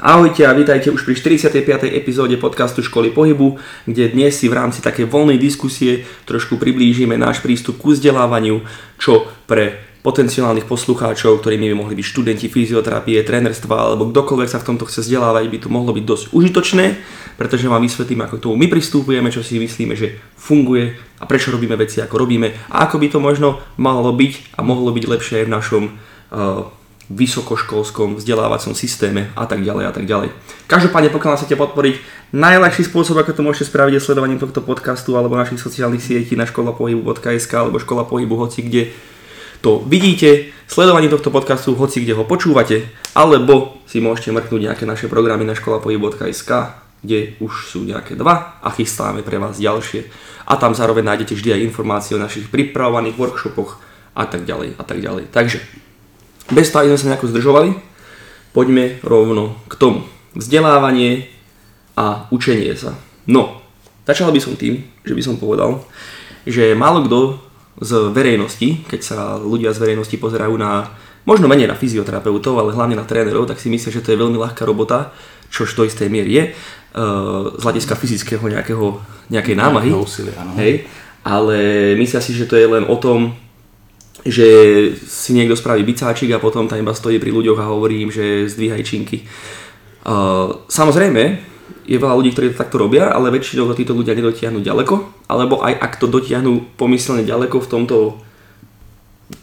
Ahojte a vítajte už pri 45. epizóde podcastu Školy pohybu, kde dnes si v rámci takej voľnej diskusie trošku priblížime náš prístup ku vzdelávaniu, čo pre potenciálnych poslucháčov, ktorými by mohli byť študenti fyzioterapie, trénerstva alebo kdokoľvek sa v tomto chce vzdelávať, by to mohlo byť dosť užitočné, pretože vám vysvetlím, ako k tomu my pristupujeme, čo si myslíme, že funguje a prečo robíme veci, ako robíme a ako by to možno malo byť a mohlo byť lepšie aj v našom uh, vysokoškolskom vzdelávacom systéme a tak ďalej a tak ďalej. Každopádne, pokiaľ chcete podporiť, najľahší spôsob, ako to môžete spraviť, je sledovaním tohto podcastu alebo našich sociálnych sietí na škola pohybu.sk alebo škola pohybu hoci kde to vidíte, sledovaním tohto podcastu hoci kde ho počúvate, alebo si môžete mrknúť nejaké naše programy na škola pohybu.sk, kde už sú nejaké dva a chystáme pre vás ďalšie. A tam zároveň nájdete vždy aj informácie o našich pripravovaných workshopoch a tak ďalej a tak ďalej. Takže bez toho, aby sme sa nejako zdržovali, poďme rovno k tomu. Vzdelávanie a učenie sa. No, začal by som tým, že by som povedal, že málo kto z verejnosti, keď sa ľudia z verejnosti pozerajú na, možno menej na fyzioterapeutov, ale hlavne na trénerov, tak si myslia, že to je veľmi ľahká robota, čo do istej miery je, eh, z hľadiska fyzického nejakého, nejakej námahy. Hej, ale myslia si, že to je len o tom, že si niekto spraví bicáčik a potom tam iba stojí pri ľuďoch a hovorí im, že zdvíhaj činky. Samozrejme, je veľa ľudí, ktorí to takto robia, ale väčšinou to títo ľudia nedotiahnu ďaleko, alebo aj ak to dotiahnu pomyselne ďaleko v tomto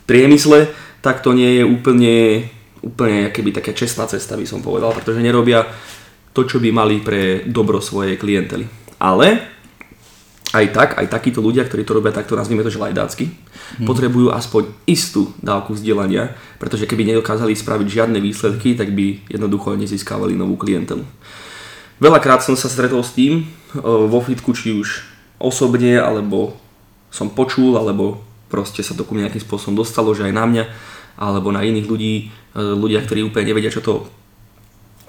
priemysle, tak to nie je úplne, úplne keby taká čestná cesta, by som povedal, pretože nerobia to, čo by mali pre dobro svojej klientely. Ale aj tak, aj takíto ľudia, ktorí to robia takto, nazvime to, že lajdácky, hmm. potrebujú aspoň istú dávku vzdelania, pretože keby nedokázali spraviť žiadne výsledky, tak by jednoducho nezískavali novú klientelu. Veľakrát som sa stretol s tým vo fitku, či už osobne, alebo som počul, alebo proste sa to ku nejakým spôsobom dostalo, že aj na mňa, alebo na iných ľudí, e, ľudia, ktorí úplne nevedia, čo to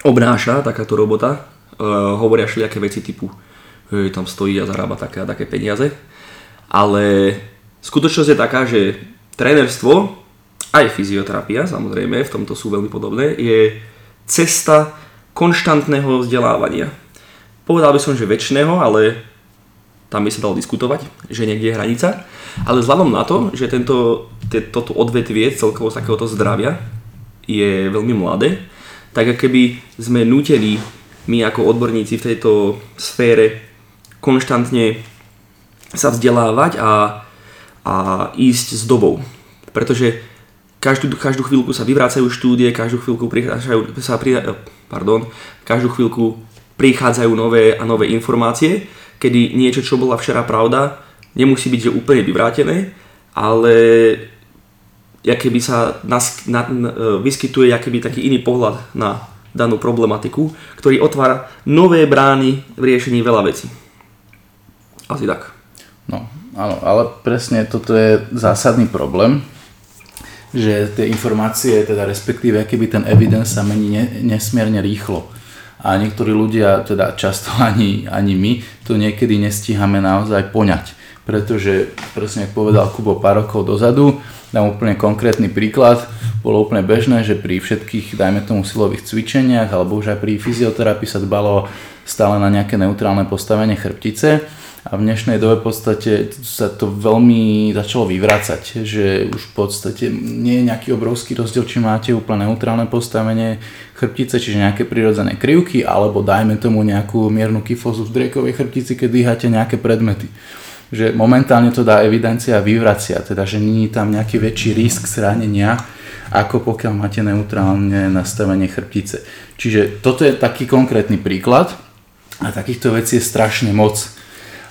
obnáša, takáto robota, e, hovoria všelijaké veci typu tam stojí a zarába také a také peniaze. Ale skutočnosť je taká, že trénerstvo, aj fyzioterapia, samozrejme, v tomto sú veľmi podobné, je cesta konštantného vzdelávania. Povedal by som, že väčšného, ale tam by sa dalo diskutovať, že niekde je hranica. Ale vzhľadom na to, že tento, toto odvetvie celkovo z takéhoto zdravia je veľmi mladé, tak keby sme nutení my ako odborníci v tejto sfére konštantne sa vzdelávať a, a ísť s dobou. Pretože každú, každú chvíľku sa vyvracajú štúdie, každú chvíľku prichádzajú, sa pri, pardon, každú chvíľku prichádzajú nové a nové informácie, kedy niečo, čo bola včera pravda, nemusí byť že úplne vyvrátené, ale keby sa nas, na, na, vyskytuje keby taký iný pohľad na danú problematiku, ktorý otvára nové brány v riešení veľa vecí. Asi tak. No, áno, ale presne toto je zásadný problém, že tie informácie, teda respektíve keby ten evidence sa mení ne, nesmierne rýchlo. A niektorí ľudia, teda často ani, ani my, to niekedy nestíhame naozaj poňať. Pretože, presne ako povedal Kubo pár rokov dozadu, dám úplne konkrétny príklad, bolo úplne bežné, že pri všetkých, dajme tomu, silových cvičeniach alebo už aj pri fyzioterapii sa dbalo stále na nejaké neutrálne postavenie chrbtice a v dnešnej dobe v podstate sa to veľmi začalo vyvrácať, že už v podstate nie je nejaký obrovský rozdiel, či máte úplne neutrálne postavenie chrbtice, čiže nejaké prirodzené krivky, alebo dajme tomu nejakú miernu kyfozu v driekovej chrbtici, keď dýchate nejaké predmety. Že momentálne to dá evidencia vyvracia, teda že nie je tam nejaký väčší risk zranenia, ako pokiaľ máte neutrálne nastavenie chrbtice. Čiže toto je taký konkrétny príklad a takýchto vecí je strašne moc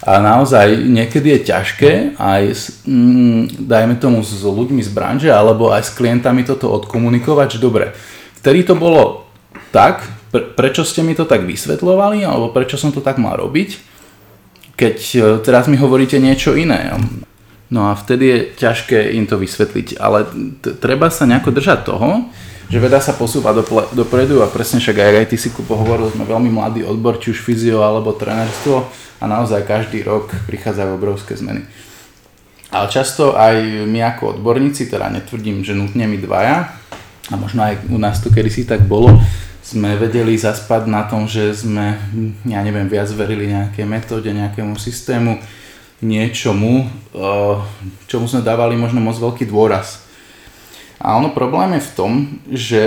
a naozaj niekedy je ťažké aj, s, mm, dajme tomu, s ľuďmi z branže alebo aj s klientami toto odkomunikovať, že dobre, vtedy to bolo tak, pre, prečo ste mi to tak vysvetľovali alebo prečo som to tak mal robiť, keď e, teraz mi hovoríte niečo iné. No a vtedy je ťažké im to vysvetliť, ale t- treba sa nejako držať toho, že veda sa posúva dopredu a presne však aj, aj ty si pohovoril, sme veľmi mladý odbor, či už fyzio alebo trénerstvo a naozaj každý rok prichádzajú obrovské zmeny. Ale často aj my ako odborníci, teda netvrdím, že nutne my dvaja, a možno aj u nás to kedysi tak bolo, sme vedeli zaspať na tom, že sme, ja neviem, viac verili nejaké metóde, nejakému systému, niečomu, čomu sme dávali možno moc veľký dôraz. A ono problém je v tom, že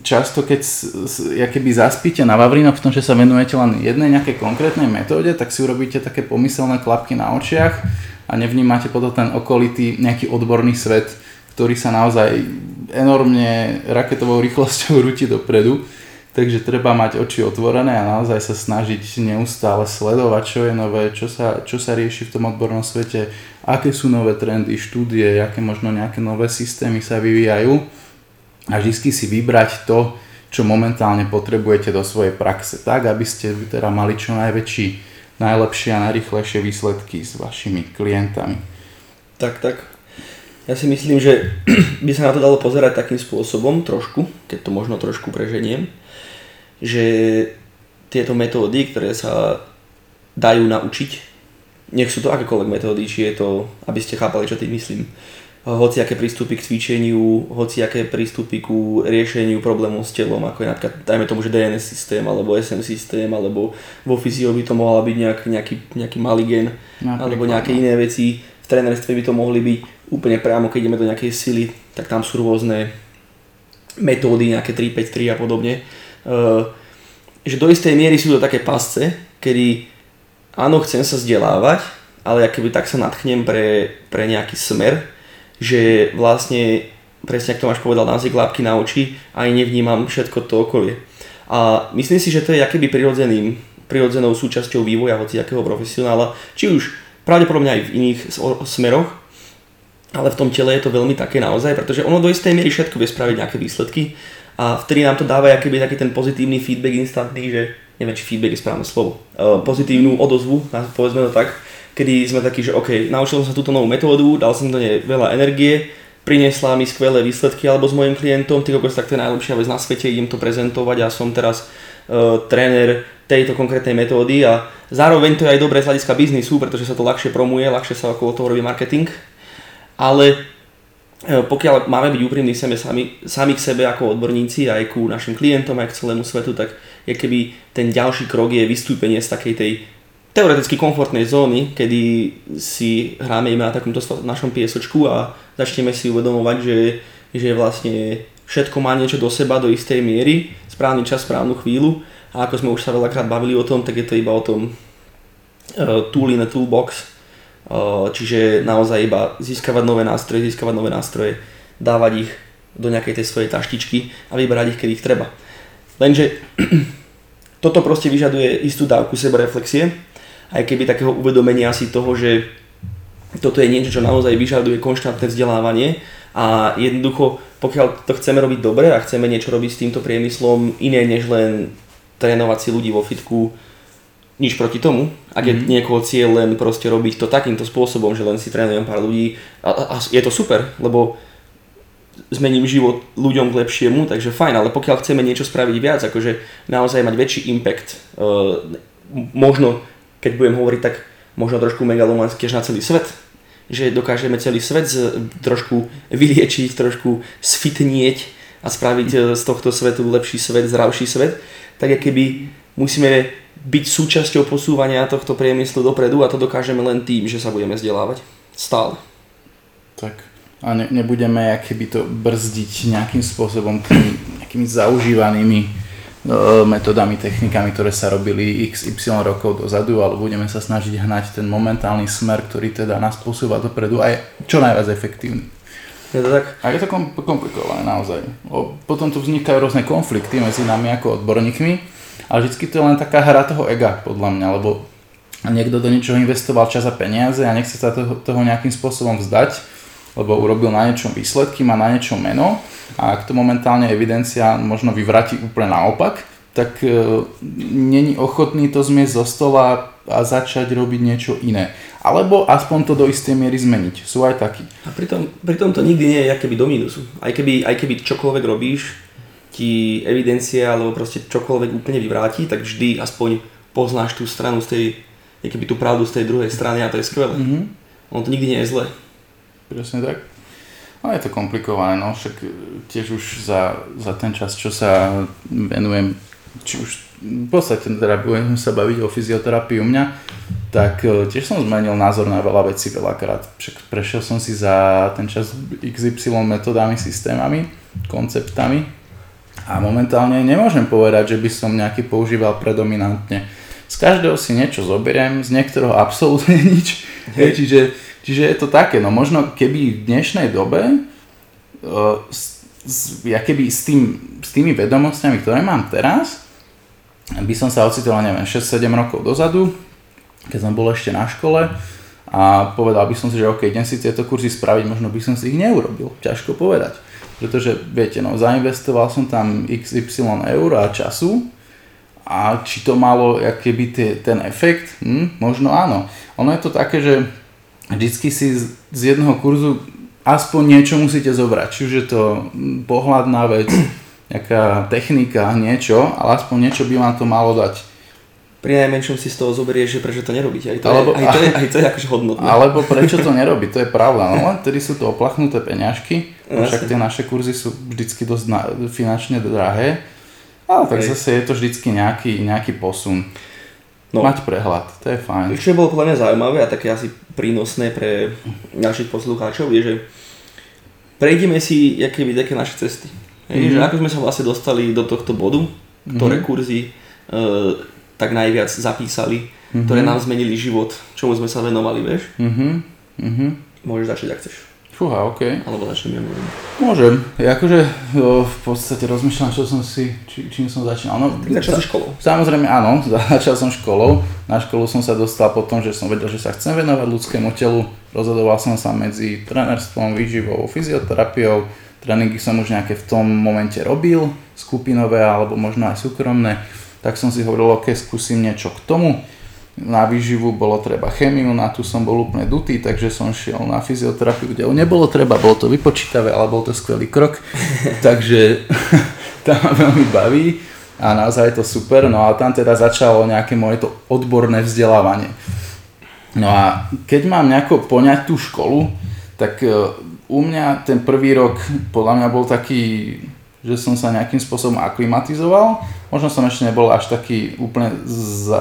často keď keby zaspíte na Vavrinoch v tom, že sa venujete len jednej nejakej konkrétnej metóde, tak si urobíte také pomyselné klapky na očiach a nevnímate potom ten okolitý nejaký odborný svet, ktorý sa naozaj enormne raketovou rýchlosťou rúti dopredu Takže treba mať oči otvorené a naozaj sa snažiť neustále sledovať, čo je nové, čo sa, čo sa rieši v tom odbornom svete, aké sú nové trendy, štúdie, aké možno nejaké nové systémy sa vyvíjajú a vždy si vybrať to, čo momentálne potrebujete do svojej praxe, tak aby ste teda mali čo najväčší, najlepšie a najrychlejšie výsledky s vašimi klientami. Tak, tak. Ja si myslím, že by sa na to dalo pozerať takým spôsobom trošku, keď to možno trošku preženiem, že tieto metódy, ktoré sa dajú naučiť, nech sú to akékoľvek metódy, či je to, aby ste chápali, čo tým myslím, hoci aké prístupy k cvičeniu, hoci aké prístupy ku riešeniu problémov s telom, ako je napríklad, dajme tomu, že DNS systém, alebo SM systém, alebo vo fyzio by to mohla byť nejak, nejaký, nejaký malý gen, napríklad, alebo nejaké no. iné veci. V trénerstve by to mohli byť úplne priamo, keď ideme do nejakej sily, tak tam sú rôzne metódy, nejaké 3-5-3 a podobne že do istej miery sú to také pasce, kedy áno, chcem sa vzdelávať, ale keby tak sa natchnem pre, pre nejaký smer, že vlastne, presne ako Tomáš povedal, dám si klapky na oči a aj nevnímam všetko to okolie. A myslím si, že to je akýby prirodzeným, prirodzenou súčasťou vývoja hociakého profesionála, či už pravdepodobne aj v iných smeroch, ale v tom tele je to veľmi také naozaj, pretože ono do istej miery všetko vie spraviť nejaké výsledky a vtedy nám to dáva akýby taký ten pozitívny feedback instantný, že neviem, či feedback je správne slovo, uh, pozitívnu odozvu, povedzme to tak, kedy sme takí, že OK, naučil som sa túto novú metódu, dal som do nej veľa energie, priniesla mi skvelé výsledky alebo s mojim klientom, ty kokos, tak to je najlepšia vec na svete, idem to prezentovať a som teraz uh, tréner tejto konkrétnej metódy a zároveň to je aj dobré z hľadiska biznisu, pretože sa to ľahšie promuje, ľahšie sa okolo toho robí marketing, ale E, pokiaľ máme byť úprimní sami, sami, sami k sebe ako odborníci aj ku našim klientom aj k celému svetu, tak je keby ten ďalší krok je vystúpenie z takej tej teoreticky komfortnej zóny, kedy si hráme iba na takomto našom piesočku a začneme si uvedomovať, že, že vlastne všetko má niečo do seba do istej miery, správny čas, správnu chvíľu. A ako sme už sa veľakrát bavili o tom, tak je to iba o tom uh, tool in a toolbox, Čiže naozaj iba získavať nové nástroje, získavať nové nástroje, dávať ich do nejakej tej svojej taštičky a vyberať ich, keď ich treba. Lenže toto proste vyžaduje istú dávku sebereflexie, aj keby takého uvedomenia si toho, že toto je niečo, čo naozaj vyžaduje konštantné vzdelávanie a jednoducho, pokiaľ to chceme robiť dobre a chceme niečo robiť s týmto priemyslom iné než len trénovať si ľudí vo fitku, nič proti tomu, ak je mm. niekoho cieľ len proste robiť to takýmto spôsobom, že len si trénujem pár ľudí a, a je to super, lebo zmením život ľuďom k lepšiemu, takže fajn, ale pokiaľ chceme niečo spraviť viac, akože naozaj mať väčší impact, uh, možno, keď budem hovoriť tak možno trošku megalomanský až na celý svet, že dokážeme celý svet z, trošku vyliečiť, trošku sfitnieť a spraviť e, z tohto svetu lepší svet, zdravší svet, tak keby musíme byť súčasťou posúvania tohto priemyslu dopredu a to dokážeme len tým, že sa budeme vzdelávať. Stále. Tak. A ne, nebudeme keby to brzdiť nejakým spôsobom tými nejakými zaužívanými e, metodami, technikami, ktoré sa robili x, y rokov dozadu, ale budeme sa snažiť hnať ten momentálny smer, ktorý teda nás posúva dopredu a je čo najviac efektívny. Je to tak? A je to komplikované naozaj. O, potom tu vznikajú rôzne konflikty medzi nami ako odborníkmi, ale vždy to je len taká hra toho ega, podľa mňa, lebo niekto do niečoho investoval čas a peniaze a nechce sa toho, toho nejakým spôsobom vzdať, lebo urobil na niečom výsledky, má na niečom meno a ak to momentálne evidencia možno vyvráti úplne naopak, tak e, není ochotný to zmiesť zo stola a začať robiť niečo iné. Alebo aspoň to do istej miery zmeniť. Sú aj takí. A pritom, pritom to nikdy nie je keby do mínusu. Aj keby, aj keby čokoľvek robíš, ti evidencia alebo proste čokoľvek úplne vyvráti, tak vždy aspoň poznáš tú stranu z tej, keby tú pravdu z tej druhej strany a to je skvelé. Mm-hmm. Ono to nikdy nie je zlé. Presne tak. No je to komplikované, no však e, tiež už za, za ten čas, čo sa venujem, či už v podstate teda budem sa baviť o fyzioterapii u mňa, tak e, tiež som zmenil názor na veľa vecí veľakrát. Však prešiel som si za ten čas XY metodami, systémami, konceptami a momentálne nemôžem povedať, že by som nejaký používal predominantne. Z každého si niečo zoberiem, z niektorého absolútne nič. Hej. Čiže Čiže je to také, no možno keby v dnešnej dobe uh, s, s, ja keby s, tým, s tými vedomostiami, ktoré mám teraz, by som sa ocitol, neviem, 6-7 rokov dozadu, keď som bol ešte na škole a povedal by som si, že OK, idem si tieto kurzy spraviť, možno by som si ich neurobil, ťažko povedať. Pretože, viete, no, zainvestoval som tam XY eur a času a či to malo keby ten efekt, hm, možno áno. Ono je to také, že vždycky si z jednoho kurzu aspoň niečo musíte zobrať. Či už je to pohľadná vec, nejaká technika, niečo, ale aspoň niečo by vám to malo dať. Pri najmenšom si z toho zoberieš, že prečo to nerobíte. Aj to, alebo, je, aj to, je, aj to je akože hodnotné. Alebo prečo to nerobí, to je pravda. No len tedy sú to oplachnuté peňažky, no, však tie naše kurzy sú vždycky dosť na, finančne drahé. Ale tak zase je to vždycky nejaký, nejaký posun. No. Mať prehľad, to je fajn. Čo bolo podľa mňa zaujímavé a také asi prínosné pre našich poslucháčov je, že prejdeme si by také naše cesty. Mm-hmm. že ako sme sa vlastne dostali do tohto bodu, ktoré mm-hmm. kurzy e, tak najviac zapísali, mm-hmm. ktoré nám zmenili život, čomu sme sa venovali, vieš? Mm-hmm. Môžeš začať, ak chceš. Fúha, ok. Alebo začnem ja Môžem. Ja akože jo, v podstate rozmýšľam, čo som si, či, čím som začínal. No, začal si školou. Samozrejme áno, začal som školou. Na školu som sa dostal po tom, že som vedel, že sa chcem venovať ľudskému telu. Rozhodoval som sa medzi trénerstvom, výživou, fyzioterapiou. Tréningy som už nejaké v tom momente robil, skupinové alebo možno aj súkromné. Tak som si hovoril, ok, skúsim niečo k tomu na výživu bolo treba chemiu, na tú som bol úplne dutý, takže som šiel na fyzioterapiu, kde nebolo treba, bolo to vypočítavé, ale bol to skvelý krok, takže tam ma veľmi baví a naozaj je to super, no a tam teda začalo nejaké moje to odborné vzdelávanie. No a keď mám nejako poňať tú školu, tak e, u mňa ten prvý rok podľa mňa bol taký že som sa nejakým spôsobom aklimatizoval. Možno som ešte nebol až taký úplne za,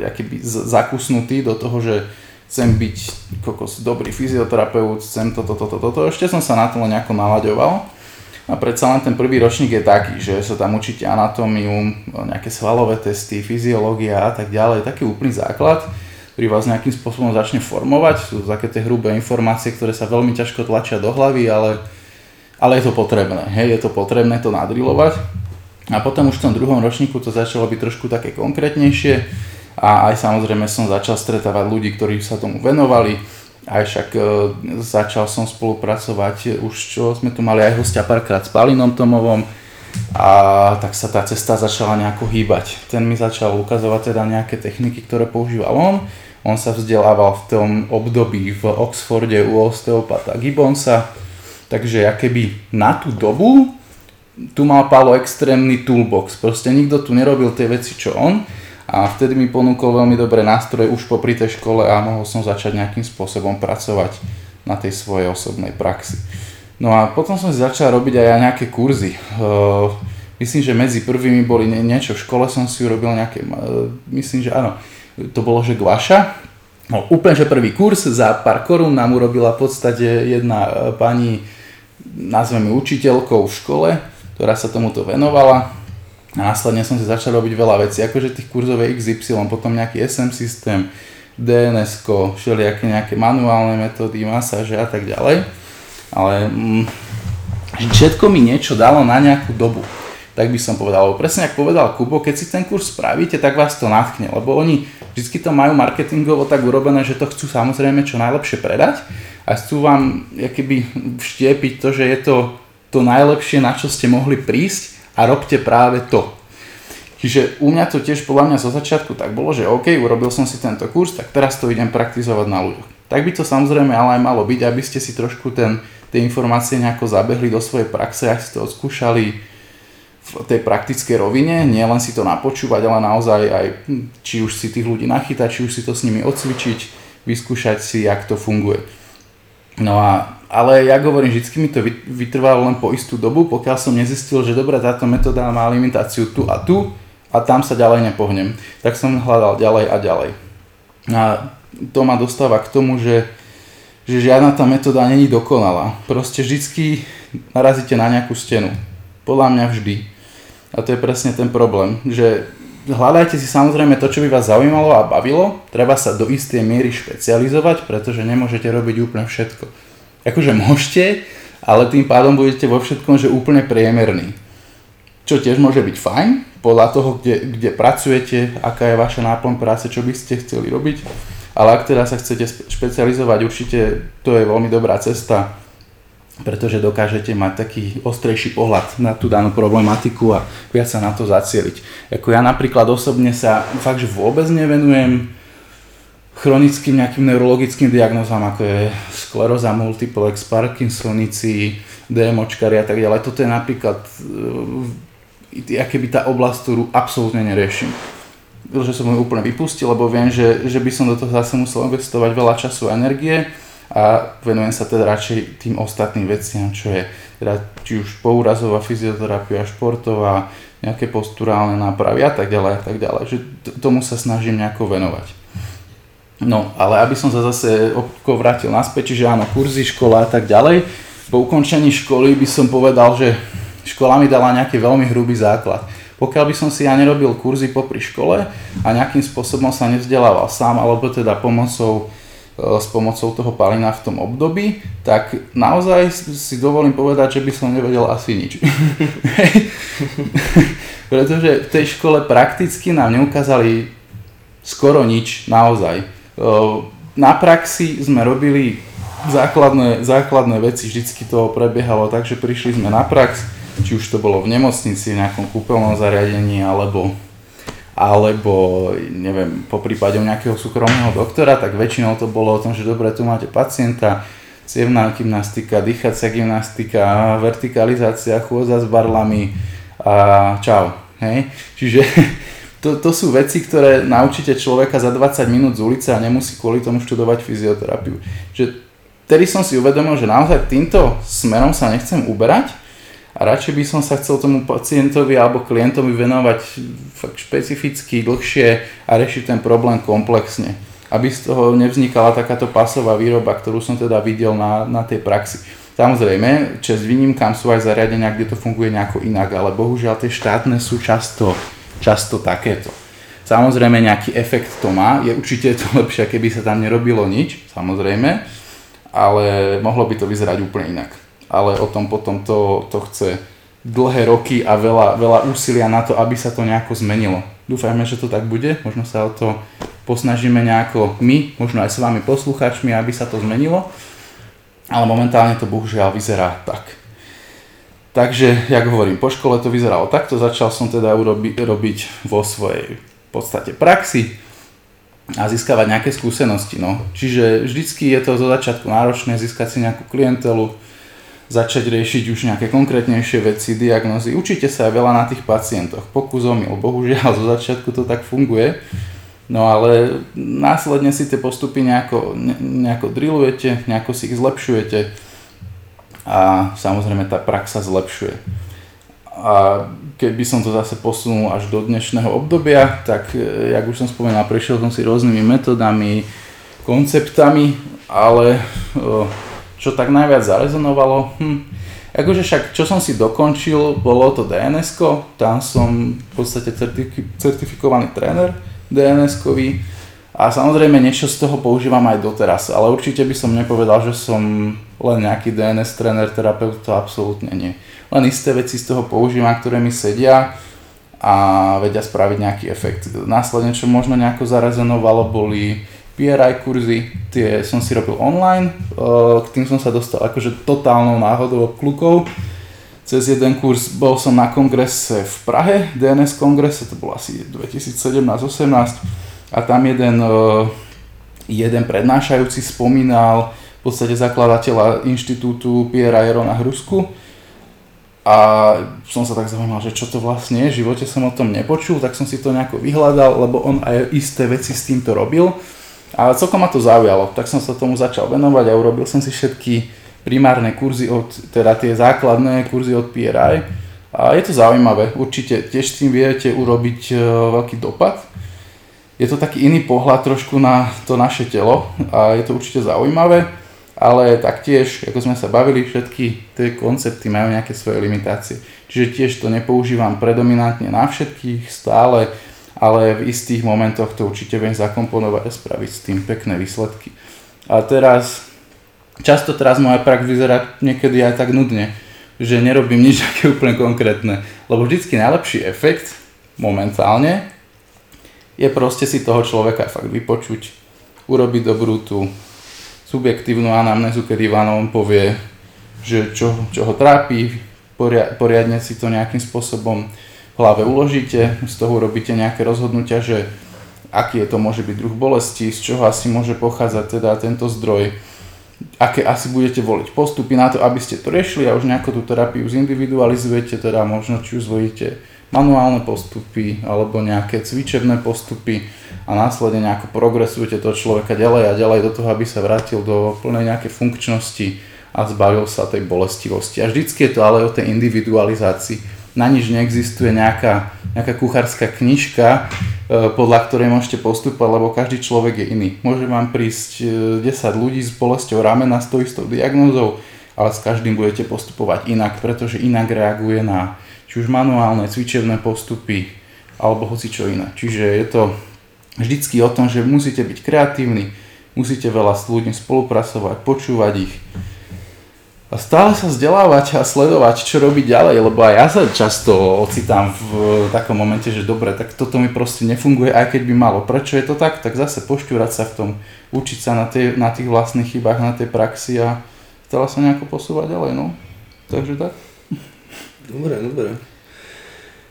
jakýby, zakusnutý do toho, že chcem byť kokos, dobrý fyzioterapeut, chcem toto, toto, toto. Ešte som sa na to nejako nalaďoval. A predsa len ten prvý ročník je taký, že sa tam učíte anatómiu, nejaké svalové testy, fyziológia a tak ďalej. Taký úplný základ, ktorý vás nejakým spôsobom začne formovať. Sú také tie hrubé informácie, ktoré sa veľmi ťažko tlačia do hlavy, ale ale je to potrebné, hej, je to potrebné to nadrilovať. A potom už v tom druhom ročníku to začalo byť trošku také konkrétnejšie a aj samozrejme som začal stretávať ľudí, ktorí sa tomu venovali. Aj však e, začal som spolupracovať, už čo sme tu mali aj hostia párkrát s Palinom Tomovom a tak sa tá cesta začala nejako hýbať. Ten mi začal ukazovať teda nejaké techniky, ktoré používal on. On sa vzdelával v tom období v Oxforde u osteopata Gibbonsa, Takže ja keby na tú dobu tu mal Palo extrémny toolbox. Proste nikto tu nerobil tie veci, čo on. A vtedy mi ponúkol veľmi dobré nástroje už popri tej škole a mohol som začať nejakým spôsobom pracovať na tej svojej osobnej praxi. No a potom som si začal robiť aj nejaké kurzy. Uh, myslím, že medzi prvými boli niečo v škole, som si urobil nejaké, uh, myslím, že áno, to bolo, že Gvaša. No, úplne, že prvý kurz za pár korún nám urobila v podstate jedna uh, pani nazveme učiteľkou v škole, ktorá sa tomuto venovala. A následne som si začal robiť veľa vecí, akože tých kurzov XY, potom nejaký SM systém, DNS, všelijaké nejaké manuálne metódy, masáže a tak ďalej. Ale mm, všetko mi niečo dalo na nejakú dobu. Tak by som povedal, presne ako povedal Kubo, keď si ten kurz spravíte, tak vás to natchne, lebo oni vždy to majú marketingovo tak urobené, že to chcú samozrejme čo najlepšie predať, a chcú vám keby vštiepiť to, že je to to najlepšie, na čo ste mohli prísť a robte práve to. Čiže u mňa to tiež podľa mňa zo začiatku tak bolo, že OK, urobil som si tento kurz, tak teraz to idem praktizovať na ľuďoch. Tak by to samozrejme ale aj malo byť, aby ste si trošku ten, tie informácie nejako zabehli do svojej praxe, ak ste to odskúšali v tej praktickej rovine, nie len si to napočúvať, ale naozaj aj hm, či už si tých ľudí nachytať, či už si to s nimi odcvičiť, vyskúšať si, jak to funguje. No a ale ja hovorím, vždy mi to vytrvalo len po istú dobu, pokiaľ som nezistil, že dobre, táto metóda má limitáciu tu a tu a tam sa ďalej nepohnem. Tak som hľadal ďalej a ďalej. A to ma dostáva k tomu, že, že žiadna tá metóda není dokonalá. Proste vždycky narazíte na nejakú stenu. Podľa mňa vždy. A to je presne ten problém, že hľadajte si samozrejme to, čo by vás zaujímalo a bavilo. Treba sa do istej miery špecializovať, pretože nemôžete robiť úplne všetko. Akože môžete, ale tým pádom budete vo všetkom, že úplne priemerný. Čo tiež môže byť fajn, podľa toho, kde, kde pracujete, aká je vaša náplň práce, čo by ste chceli robiť. Ale ak teda sa chcete špecializovať, určite to je veľmi dobrá cesta pretože dokážete mať taký ostrejší pohľad na tú danú problematiku a viac sa na to zacieliť. Ako ja napríklad osobne sa fakt, že vôbec nevenujem chronickým nejakým neurologickým diagnózam, ako je skleróza multiplex, Parkinsonici, DMOčkari a tak ďalej. Toto je napríklad uh, by tá oblasť, ktorú absolútne neriešim. Že som ju úplne vypustil, lebo viem, že, že by som do toho zase musel investovať veľa času a energie a venujem sa teda radšej tým ostatným veciam, čo je teda či už pourazová fyzioterapia, športová, nejaké posturálne nápravy a tak ďalej a tak ďalej, že tomu sa snažím nejako venovať. No, ale aby som sa zase vrátil naspäť, čiže áno, kurzy, škola a tak ďalej, po ukončení školy by som povedal, že škola mi dala nejaký veľmi hrubý základ. Pokiaľ by som si ja nerobil kurzy popri škole a nejakým spôsobom sa nevzdelával sám, alebo teda pomocou E, s pomocou toho palina v tom období, tak naozaj si dovolím povedať, že by som nevedel asi nič. Pretože v tej škole prakticky nám neukázali skoro nič, naozaj. E, na praxi sme robili základné, základné veci, vždycky to prebiehalo tak, že prišli sme na prax, či už to bolo v nemocnici, v nejakom kúpeľnom zariadení, alebo alebo neviem, po prípade nejakého súkromného doktora, tak väčšinou to bolo o tom, že dobre, tu máte pacienta, cievná gymnastika, dýchacia gymnastika, vertikalizácia, chôdza s barlami a čau. Hej? Čiže to, to sú veci, ktoré naučíte človeka za 20 minút z ulice a nemusí kvôli tomu študovať fyzioterapiu. Že tedy som si uvedomil, že naozaj týmto smerom sa nechcem uberať, a radšej by som sa chcel tomu pacientovi alebo klientovi venovať fakt špecificky, dlhšie a riešiť ten problém komplexne. Aby z toho nevznikala takáto pasová výroba, ktorú som teda videl na, na tej praxi. Samozrejme, čas výnimkám sú aj zariadenia, kde to funguje nejako inak, ale bohužiaľ tie štátne sú často, často takéto. Samozrejme nejaký efekt to má, je určite to lepšie, keby sa tam nerobilo nič, samozrejme, ale mohlo by to vyzerať úplne inak ale o tom potom to, to chce dlhé roky a veľa, veľa úsilia na to, aby sa to nejako zmenilo. Dúfajme, že to tak bude, možno sa o to posnažíme nejako my, možno aj s vami posluchačmi, aby sa to zmenilo, ale momentálne to bohužiaľ vyzerá tak. Takže, jak hovorím, po škole to vyzeralo takto, začal som teda urobi, robiť vo svojej podstate praxi a získavať nejaké skúsenosti. No. Čiže vždycky je to zo začiatku náročné získať si nejakú klientelu, začať riešiť už nejaké konkrétnejšie veci, diagnózy. Učíte sa aj veľa na tých pacientoch. Pokus bohužiaľ zo začiatku to tak funguje. No ale následne si tie postupy nejako, ne, nejako drillujete, nejako si ich zlepšujete a samozrejme tá prax sa zlepšuje. A keď by som to zase posunul až do dnešného obdobia, tak e, jak už som spomenul, prešiel som si rôznymi metodami, konceptami, ale čo tak najviac zarezonovalo? Hm. Akože však, čo som si dokončil, bolo to dns tam som v podstate certifi- certifikovaný tréner DNS-kový a samozrejme niečo z toho používam aj doteraz, ale určite by som nepovedal, že som len nejaký DNS tréner, terapeut, to absolútne nie. Len isté veci z toho používam, ktoré mi sedia a vedia spraviť nejaký efekt. Následne, čo možno nejako zarezonovalo, boli PRI kurzy, tie som si robil online, eh, k tým som sa dostal akože totálnou náhodou od klukov. Cez jeden kurz bol som na kongrese v Prahe, DNS kongrese, to bolo asi 2017-18 a tam jeden, eh, jeden prednášajúci spomínal v podstate zakladateľa inštitútu PRI Rona Hrusku. A som sa tak zaujímal, že čo to vlastne je, v živote som o tom nepočul, tak som si to nejako vyhľadal, lebo on aj isté veci s týmto robil. A celkom ma to zaujalo, tak som sa tomu začal venovať a urobil som si všetky primárne kurzy od, teda tie základné kurzy od PRI a je to zaujímavé, určite tiež tým viete urobiť e, veľký dopad. Je to taký iný pohľad trošku na to naše telo a je to určite zaujímavé, ale taktiež, ako sme sa bavili, všetky tie koncepty majú nejaké svoje limitácie. Čiže tiež to nepoužívam predominantne na všetkých stále, ale v istých momentoch to určite viem zakomponovať a spraviť s tým pekné výsledky. A teraz často teraz moja prax vyzerá niekedy aj tak nudne, že nerobím nič také úplne konkrétne. Lebo vždycky najlepší efekt momentálne je proste si toho človeka fakt vypočuť, urobiť dobrú tú subjektívnu anamnézu, kedy vám povie, že čo, čo ho trápi, poriadne si to nejakým spôsobom v hlave uložíte, z toho urobíte nejaké rozhodnutia, že aký je to môže byť druh bolesti, z čoho asi môže pochádzať teda tento zdroj, aké asi budete voliť postupy na to, aby ste to riešili a už nejako tú terapiu zindividualizujete, teda možno či už zvolíte manuálne postupy alebo nejaké cvičebné postupy a následne nejako progresujete toho človeka ďalej a ďalej do toho, aby sa vrátil do plnej nejakej funkčnosti a zbavil sa tej bolestivosti. A vždycky je to ale o tej individualizácii. Na nič neexistuje nejaká, nejaká kuchárska knižka, e, podľa ktorej môžete postupovať, lebo každý človek je iný. Môže vám prísť 10 e, ľudí s bolesťou ramena s tou istou diagnózou, ale s každým budete postupovať inak, pretože inak reaguje na či už manuálne, cvičebné postupy, alebo hoci čo iné. Čiže je to vždycky o tom, že musíte byť kreatívni, musíte veľa s ľuďmi spolupracovať, počúvať ich, a stále sa vzdelávať a sledovať, čo robiť ďalej, lebo aj ja sa často ocitám v takom momente, že dobre, tak toto mi proste nefunguje, aj keď by malo. Prečo je to tak? Tak zase pošťúrať sa v tom, učiť sa na, tej, na tých vlastných chybách, na tej praxi a stále sa nejako posúvať ďalej, no. Takže tak. Dobre, dobre.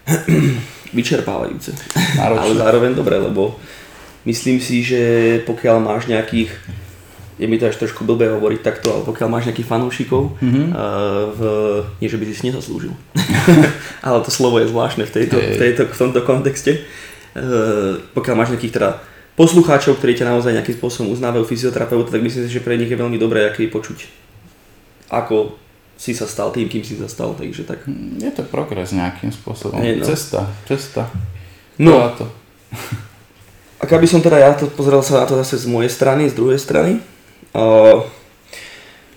Vyčerpávajúce. Náročné. Ale zároveň dobre, lebo myslím si, že pokiaľ máš nejakých je mi to až trošku blbé hovoriť takto, ale pokiaľ máš nejakých fanúšikov, mm-hmm. uh, v, nie že by si si nezaslúžil, ale to slovo je zvláštne v, tejto, v, tejto, v tomto kontexte, uh, pokiaľ máš nejakých teda poslucháčov, ktorí ťa naozaj nejakým spôsobom uznávajú fyzioterapeuta, tak myslím si, že pre nich je veľmi dobré, aký počuť, ako si sa stal tým, kým si sa stal, takže tak. Je to progres nejakým spôsobom, je, no. cesta, cesta. No, to. Ak by som teda ja to pozrel sa na to zase z mojej strany, z druhej strany, Uh,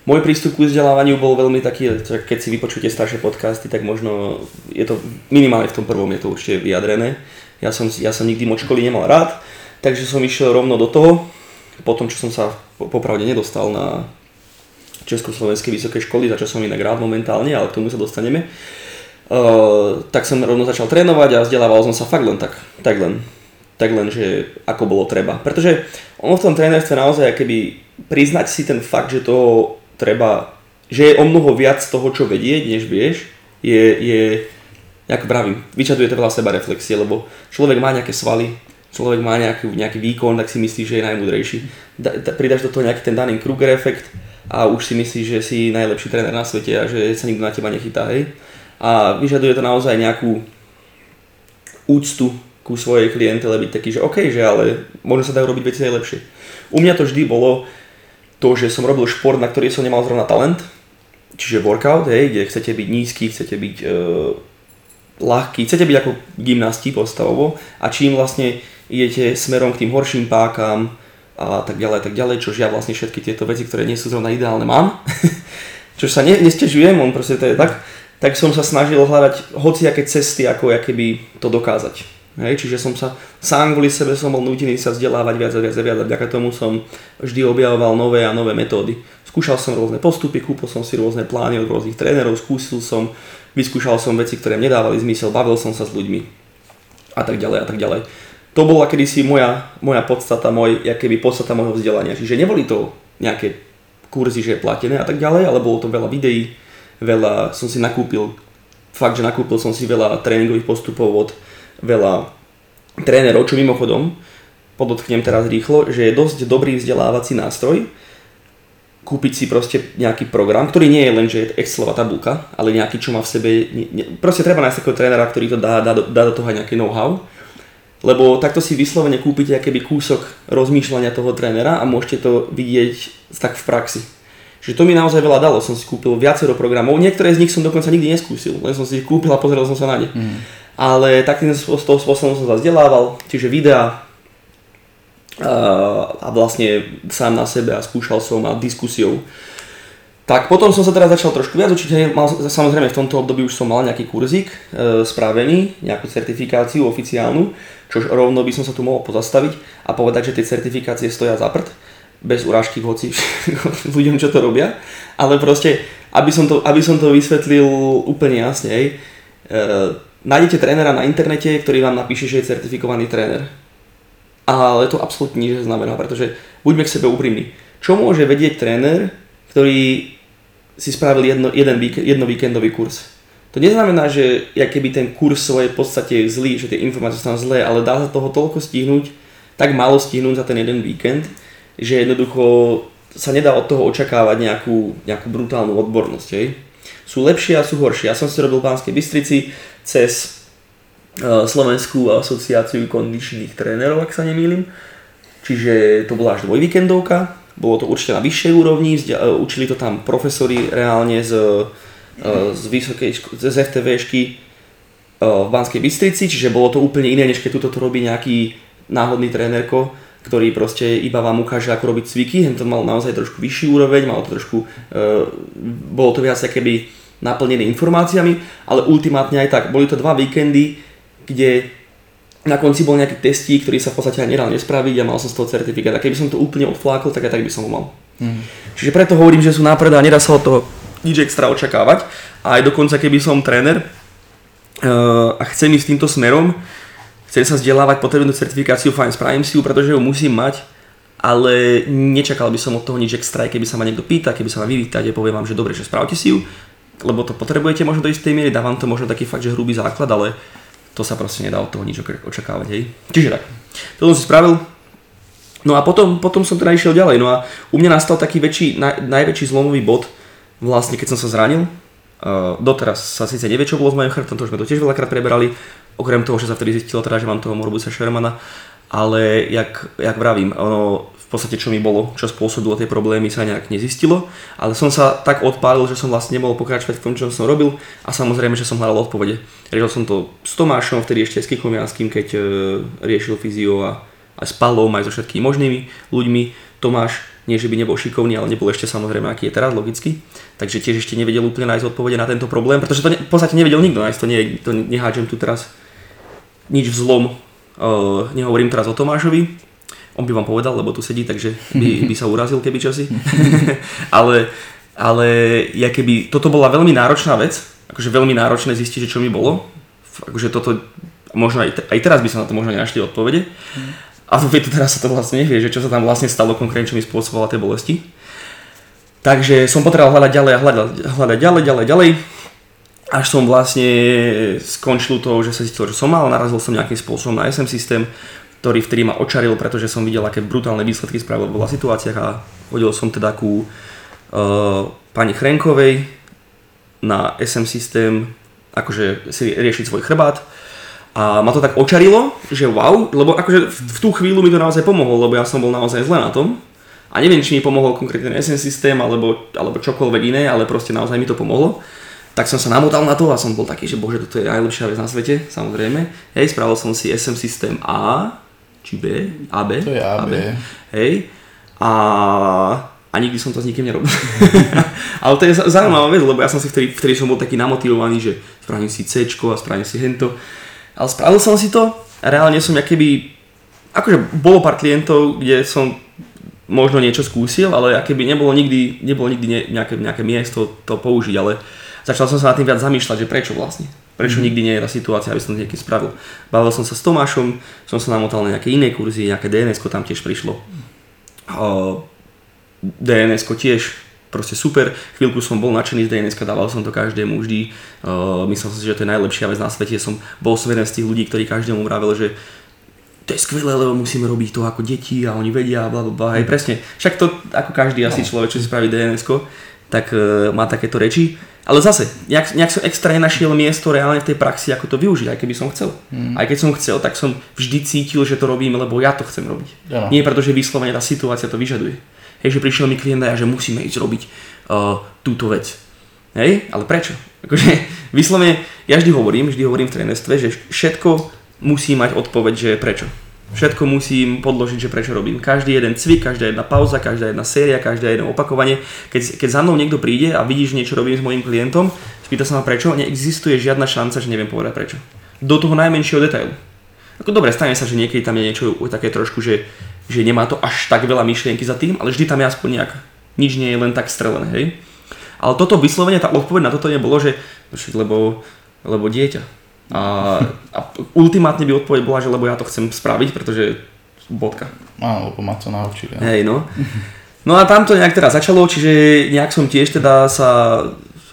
môj prístup k vzdelávaniu bol veľmi taký, keď si vypočujete staršie podcasty, tak možno je to minimálne v tom prvom je to určite vyjadrené. Ja som, ja som nikdy moč školy nemal rád, takže som išiel rovno do toho, po tom, čo som sa popravde nedostal na Československej vysokej školy, za čo som inak rád momentálne, ale k tomu sa dostaneme. Uh, tak som rovno začal trénovať a vzdelával som sa fakt len tak, tak len, tak len, že ako bolo treba. Pretože ono v tom trénerstve naozaj keby priznať si ten fakt, že to treba, že je o mnoho viac toho, čo vedieť, než vieš, je, je ako pravím, vyčaduje to veľa seba reflexie, lebo človek má nejaké svaly, človek má nejaký, nejaký výkon, tak si myslí, že je najmudrejší. Da, da, pridaš do toho nejaký ten daný Kruger efekt a už si myslíš, že si najlepší tréner na svete a že sa nikto na teba nechytá, hej. A vyžaduje to naozaj nejakú úctu ku svojej klientele byť taký, že OK, že ale možno sa dajú robiť veci aj lepšie. U mňa to vždy bolo, to, že som robil šport, na ktorý som nemal zrovna talent, čiže workout, hej, kde chcete byť nízky, chcete byť e, ľahký, chcete byť ako gymnasti postavovo a čím vlastne idete smerom k tým horším pákam a tak ďalej, tak ďalej, čož ja vlastne všetky tieto veci, ktoré nie sú zrovna ideálne mám, čo sa ne, nestežujem, on proste to je tak, tak som sa snažil hľadať hociaké cesty, ako by to dokázať. Hej, čiže som sa sám kvôli sebe som bol nutený sa vzdelávať viac a viac a viac a vďaka tomu som vždy objavoval nové a nové metódy. Skúšal som rôzne postupy, kúpil som si rôzne plány od rôznych trénerov, skúsil som, vyskúšal som veci, ktoré mne nedávali zmysel, bavil som sa s ľuďmi a tak ďalej a tak ďalej. To bola kedysi moja, moja podstata, môj, keby podstata môjho vzdelania. Čiže neboli to nejaké kurzy, že je platené a tak ďalej, ale bolo to veľa videí, veľa som si nakúpil, fakt, že nakúpil som si veľa tréningových postupov od veľa trénerov, čo mimochodom, podotknem teraz rýchlo, že je dosť dobrý vzdelávací nástroj, kúpiť si proste nejaký program, ktorý nie je len, že je Excelová tabulka, ale nejaký, čo má v sebe, proste treba nájsť takého trénera, ktorý to dá, dá, dá do toho aj nejaký know-how, lebo takto si vyslovene kúpite keby kúsok rozmýšľania toho trénera a môžete to vidieť tak v praxi. Že to mi naozaj veľa dalo. Som si kúpil viacero programov, niektoré z nich som dokonca nikdy neskúsil, len som si ich kúpil a pozrel som sa na ne. Mm. Ale takým spôsobom som sa vzdelával, čiže videá, a vlastne sám na sebe a skúšal som a diskusiou. Tak potom som sa teraz začal trošku viac učiť, mal, samozrejme v tomto období už som mal nejaký kurzík e, spravený, nejakú certifikáciu oficiálnu, čož rovno by som sa tu mohol pozastaviť a povedať, že tie certifikácie stoja za prd, bez urážky voci ľuďom, čo to robia, ale proste, aby som to, aby som to vysvetlil úplne jasne, e, nájdete trénera na internete, ktorý vám napíše, že je certifikovaný tréner ale to absolútne nič znamená, pretože buďme k sebe úprimní. Čo môže vedieť tréner, ktorý si spravil jedno, jeden víkend, jedno víkendový kurz? To neznamená, že ja keby ten kurz svojej podstate je zlý, že tie informácie sú tam zlé, ale dá sa toho toľko stihnúť, tak málo stihnúť za ten jeden víkend, že jednoducho sa nedá od toho očakávať nejakú, nejakú brutálnu odbornosť. Hej. Sú lepšie a sú horšie. Ja som si robil v Banskej Bystrici cez Eh, Slovenskú asociáciu kondičných trénerov, ak sa nemýlim. Čiže to bola až dvojvíkendovka, bolo to určite na vyššej úrovni, eh, učili to tam profesori reálne z, eh, z, vysokej, z FTVšky v Banskej Bystrici, čiže bolo to úplne iné, než keď to robí nejaký náhodný trénerko, ktorý proste iba vám ukáže, ako robiť cviky, hen to mal naozaj trošku vyšší úroveň, malo to trošku, bolo to viac keby naplnené informáciami, ale ultimátne aj tak, boli to dva víkendy, kde na konci bol nejaký testík, ktorý sa v podstate nedal nespraviť a mal som z toho certifikát. A keby som to úplne odflákol, tak aj tak by som ho mal. Mm. Čiže preto hovorím, že sú nápred a nedá sa od toho nič extra očakávať. A aj dokonca, keby som tréner uh, a chcem ísť týmto smerom, chcem sa vzdelávať, potrebnú certifikáciu, fajn, spravím si ju, pretože ju musím mať, ale nečakal by som od toho nič extra, keby sa ma niekto pýta, keby sa ma ja poviem vám, že dobre, že spravte si ju, lebo to potrebujete možno do istej miery, dávam to možno taký fakt, že hrubý základ, ale to sa proste nedá od toho nič očakávať, hej. Čiže tak, to som si spravil, no a potom, potom som teda išiel ďalej, no a u mňa nastal taký väčší, naj, najväčší zlomový bod, vlastne keď som sa zranil, uh, doteraz sa síce nevie, čo bolo s mojim chrbtom, to už sme to tiež veľakrát preberali, okrem toho, že sa vtedy zistilo teda, že mám toho Morbusa Shermana, ale jak, jak vravím, ono, podstate čo mi bolo, čo spôsobilo tie problémy sa nejak nezistilo, ale som sa tak odpálil, že som vlastne nemohol pokračovať v tom, čo som robil a samozrejme, že som hľadal odpovede. Riešil som to s Tomášom, vtedy ešte s Kichomianským, keď e, riešil fyzio a aj s Palom, aj so všetkými možnými ľuďmi. Tomáš, nie že by nebol šikovný, ale nebol ešte samozrejme, aký je teraz, logicky. Takže tiež ešte nevedel úplne nájsť odpovede na tento problém, pretože to ne, v podstate nevedel nikto nájsť, to, nie, to nehádžem tu teraz nič v zlom. Uh, nehovorím teraz o Tomášovi, on by vám povedal, lebo tu sedí, takže by, by sa urazil keby časy. ale, ale ja keby, toto bola veľmi náročná vec, akože veľmi náročné zistiť, že čo mi bolo. Akože toto, možno aj, aj teraz by sa na to možno nenašli odpovede. A to teraz sa to vlastne nevie, že čo sa tam vlastne stalo konkrétne, čo mi spôsobovalo tie bolesti. Takže som potreboval hľadať ďalej a hľadať, hľadať ďalej, ďalej, ďalej. Až som vlastne skončil to, že sa zistil, že som mal, narazil som nejakým spôsobom na SM systém, ktorý vtedy ma očaril, pretože som videl, aké brutálne výsledky spravil v veľa situáciách a hodil som teda ku uh, pani Chrenkovej na SM systém, akože si riešiť svoj chrbát. A ma to tak očarilo, že wow, lebo akože v, v tú chvíľu mi to naozaj pomohlo, lebo ja som bol naozaj zle na tom. A neviem, či mi pomohol konkrétne SM systém alebo, alebo čokoľvek iné, ale proste naozaj mi to pomohlo. Tak som sa namotal na to a som bol taký, že bože, toto je najlepšia vec na svete, samozrejme. Hej, spravil som si SM systém A, či B, AB. To je AB. AB. Hej. A, a nikdy som to s nikým nerobil. Ale to je zaujímavá vec, lebo ja som si vtedy, vtedy som bol taký namotivovaný, že spravím si C a spravím si hento. Ale spravil som si to a reálne som keby, akože bolo pár klientov, kde som možno niečo skúsil, ale keby nebolo nikdy, nebolo nikdy nejaké, nejaké miesto to použiť, ale začal som sa nad tým viac zamýšľať, že prečo vlastne. Prečo mm. nikdy nie je tá situácia, aby som to niekým spravil. Bavil som sa s Tomášom, som sa namotal na nejaké iné kurzy, nejaké dns tam tiež prišlo. Uh, dns tiež proste super. Chvíľku som bol nadšený z dns dával som to každému vždy. Uh, myslel som si, že to je najlepšia vec na svete. Som bol som jeden z tých ľudí, ktorí každému vravel, že to je skvelé, lebo musíme robiť to ako deti a oni vedia, bla bla bla. Hej, presne. Však to ako každý asi no. človek, čo si spraví dns tak uh, má takéto reči. Ale zase, nejak, nejak som extra nenašiel miesto reálne v tej praxi, ako to využiť, aj keby som chcel. Mm. Aj keď som chcel, tak som vždy cítil, že to robím, lebo ja to chcem robiť. Ja. Nie preto, že vyslovene tá situácia to vyžaduje. Hej, že prišiel mi klient a že musíme ísť robiť uh, túto vec. Hej, ale prečo? Akože vyslovene, ja vždy hovorím, vždy hovorím v trénerstve, že všetko musí mať odpoveď, že prečo. Všetko musím podložiť, že prečo robím. Každý jeden cvik, každá jedna pauza, každá jedna séria, každé jedno opakovanie. Keď, keď za mnou niekto príde a vidíš niečo robím s mojim klientom, spýta sa ma prečo, neexistuje žiadna šanca, že neviem povedať prečo. Do toho najmenšieho detailu. Ako dobre, stane sa, že niekedy tam je niečo také trošku, že, že nemá to až tak veľa myšlienky za tým, ale vždy tam je aspoň nejaká. Nič nie je len tak strelené, hej. Ale toto vyslovene, tá odpoveď na toto nebolo, že lebo, lebo dieťa a, a ultimátne by odpoveď bola, že lebo ja to chcem spraviť, pretože bodka. Áno, lebo ma to naučili. Hej, no. No a tam to nejak teda začalo, čiže nejak som tiež teda sa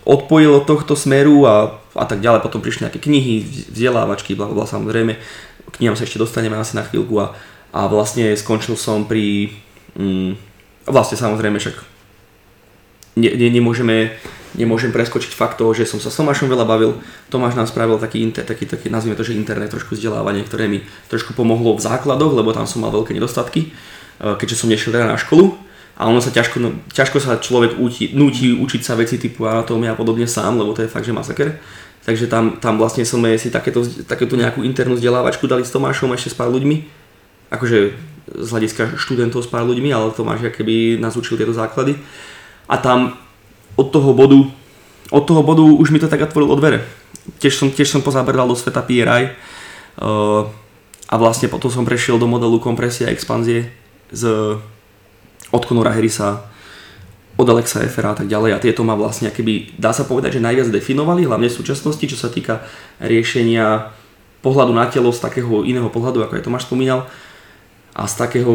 odpojil od tohto smeru a, a tak ďalej. Potom prišli nejaké knihy, vzdelávačky, bla, bla, samozrejme. K knihám sa ešte dostaneme asi na chvíľku a, a vlastne skončil som pri... Mm, vlastne samozrejme však ne, ne, nemôžeme nemôžem preskočiť fakt toho, že som sa s Tomášom veľa bavil. Tomáš nám spravil taký, inter, taký, taký nazvime to, že internet trošku vzdelávanie, ktoré mi trošku pomohlo v základoch, lebo tam som mal veľké nedostatky, eh, keďže som nešiel teda na školu. A ono sa ťažko, no, ťažko sa človek úti, nutí učiť sa veci typu anatómia a podobne sám, lebo to je fakt, že masaker. Takže tam, tam vlastne sme si takéto, takéto nejakú internú vzdelávačku dali s Tomášom ešte s pár ľuďmi. Akože z hľadiska študentov s pár ľuďmi, ale Tomáš keby nás učil tieto základy. A tam od toho bodu, od toho bodu už mi to tak otvorilo dvere. Tiež som, tiež som pozaberal do sveta PRI uh, a vlastne potom som prešiel do modelu kompresie a expanzie z, od Conora Harrisa, od Alexa Efera a tak ďalej. A tieto ma vlastne keby, dá sa povedať, že najviac definovali, hlavne v súčasnosti, čo sa týka riešenia pohľadu na telo z takého iného pohľadu, ako aj Tomáš spomínal, a z takého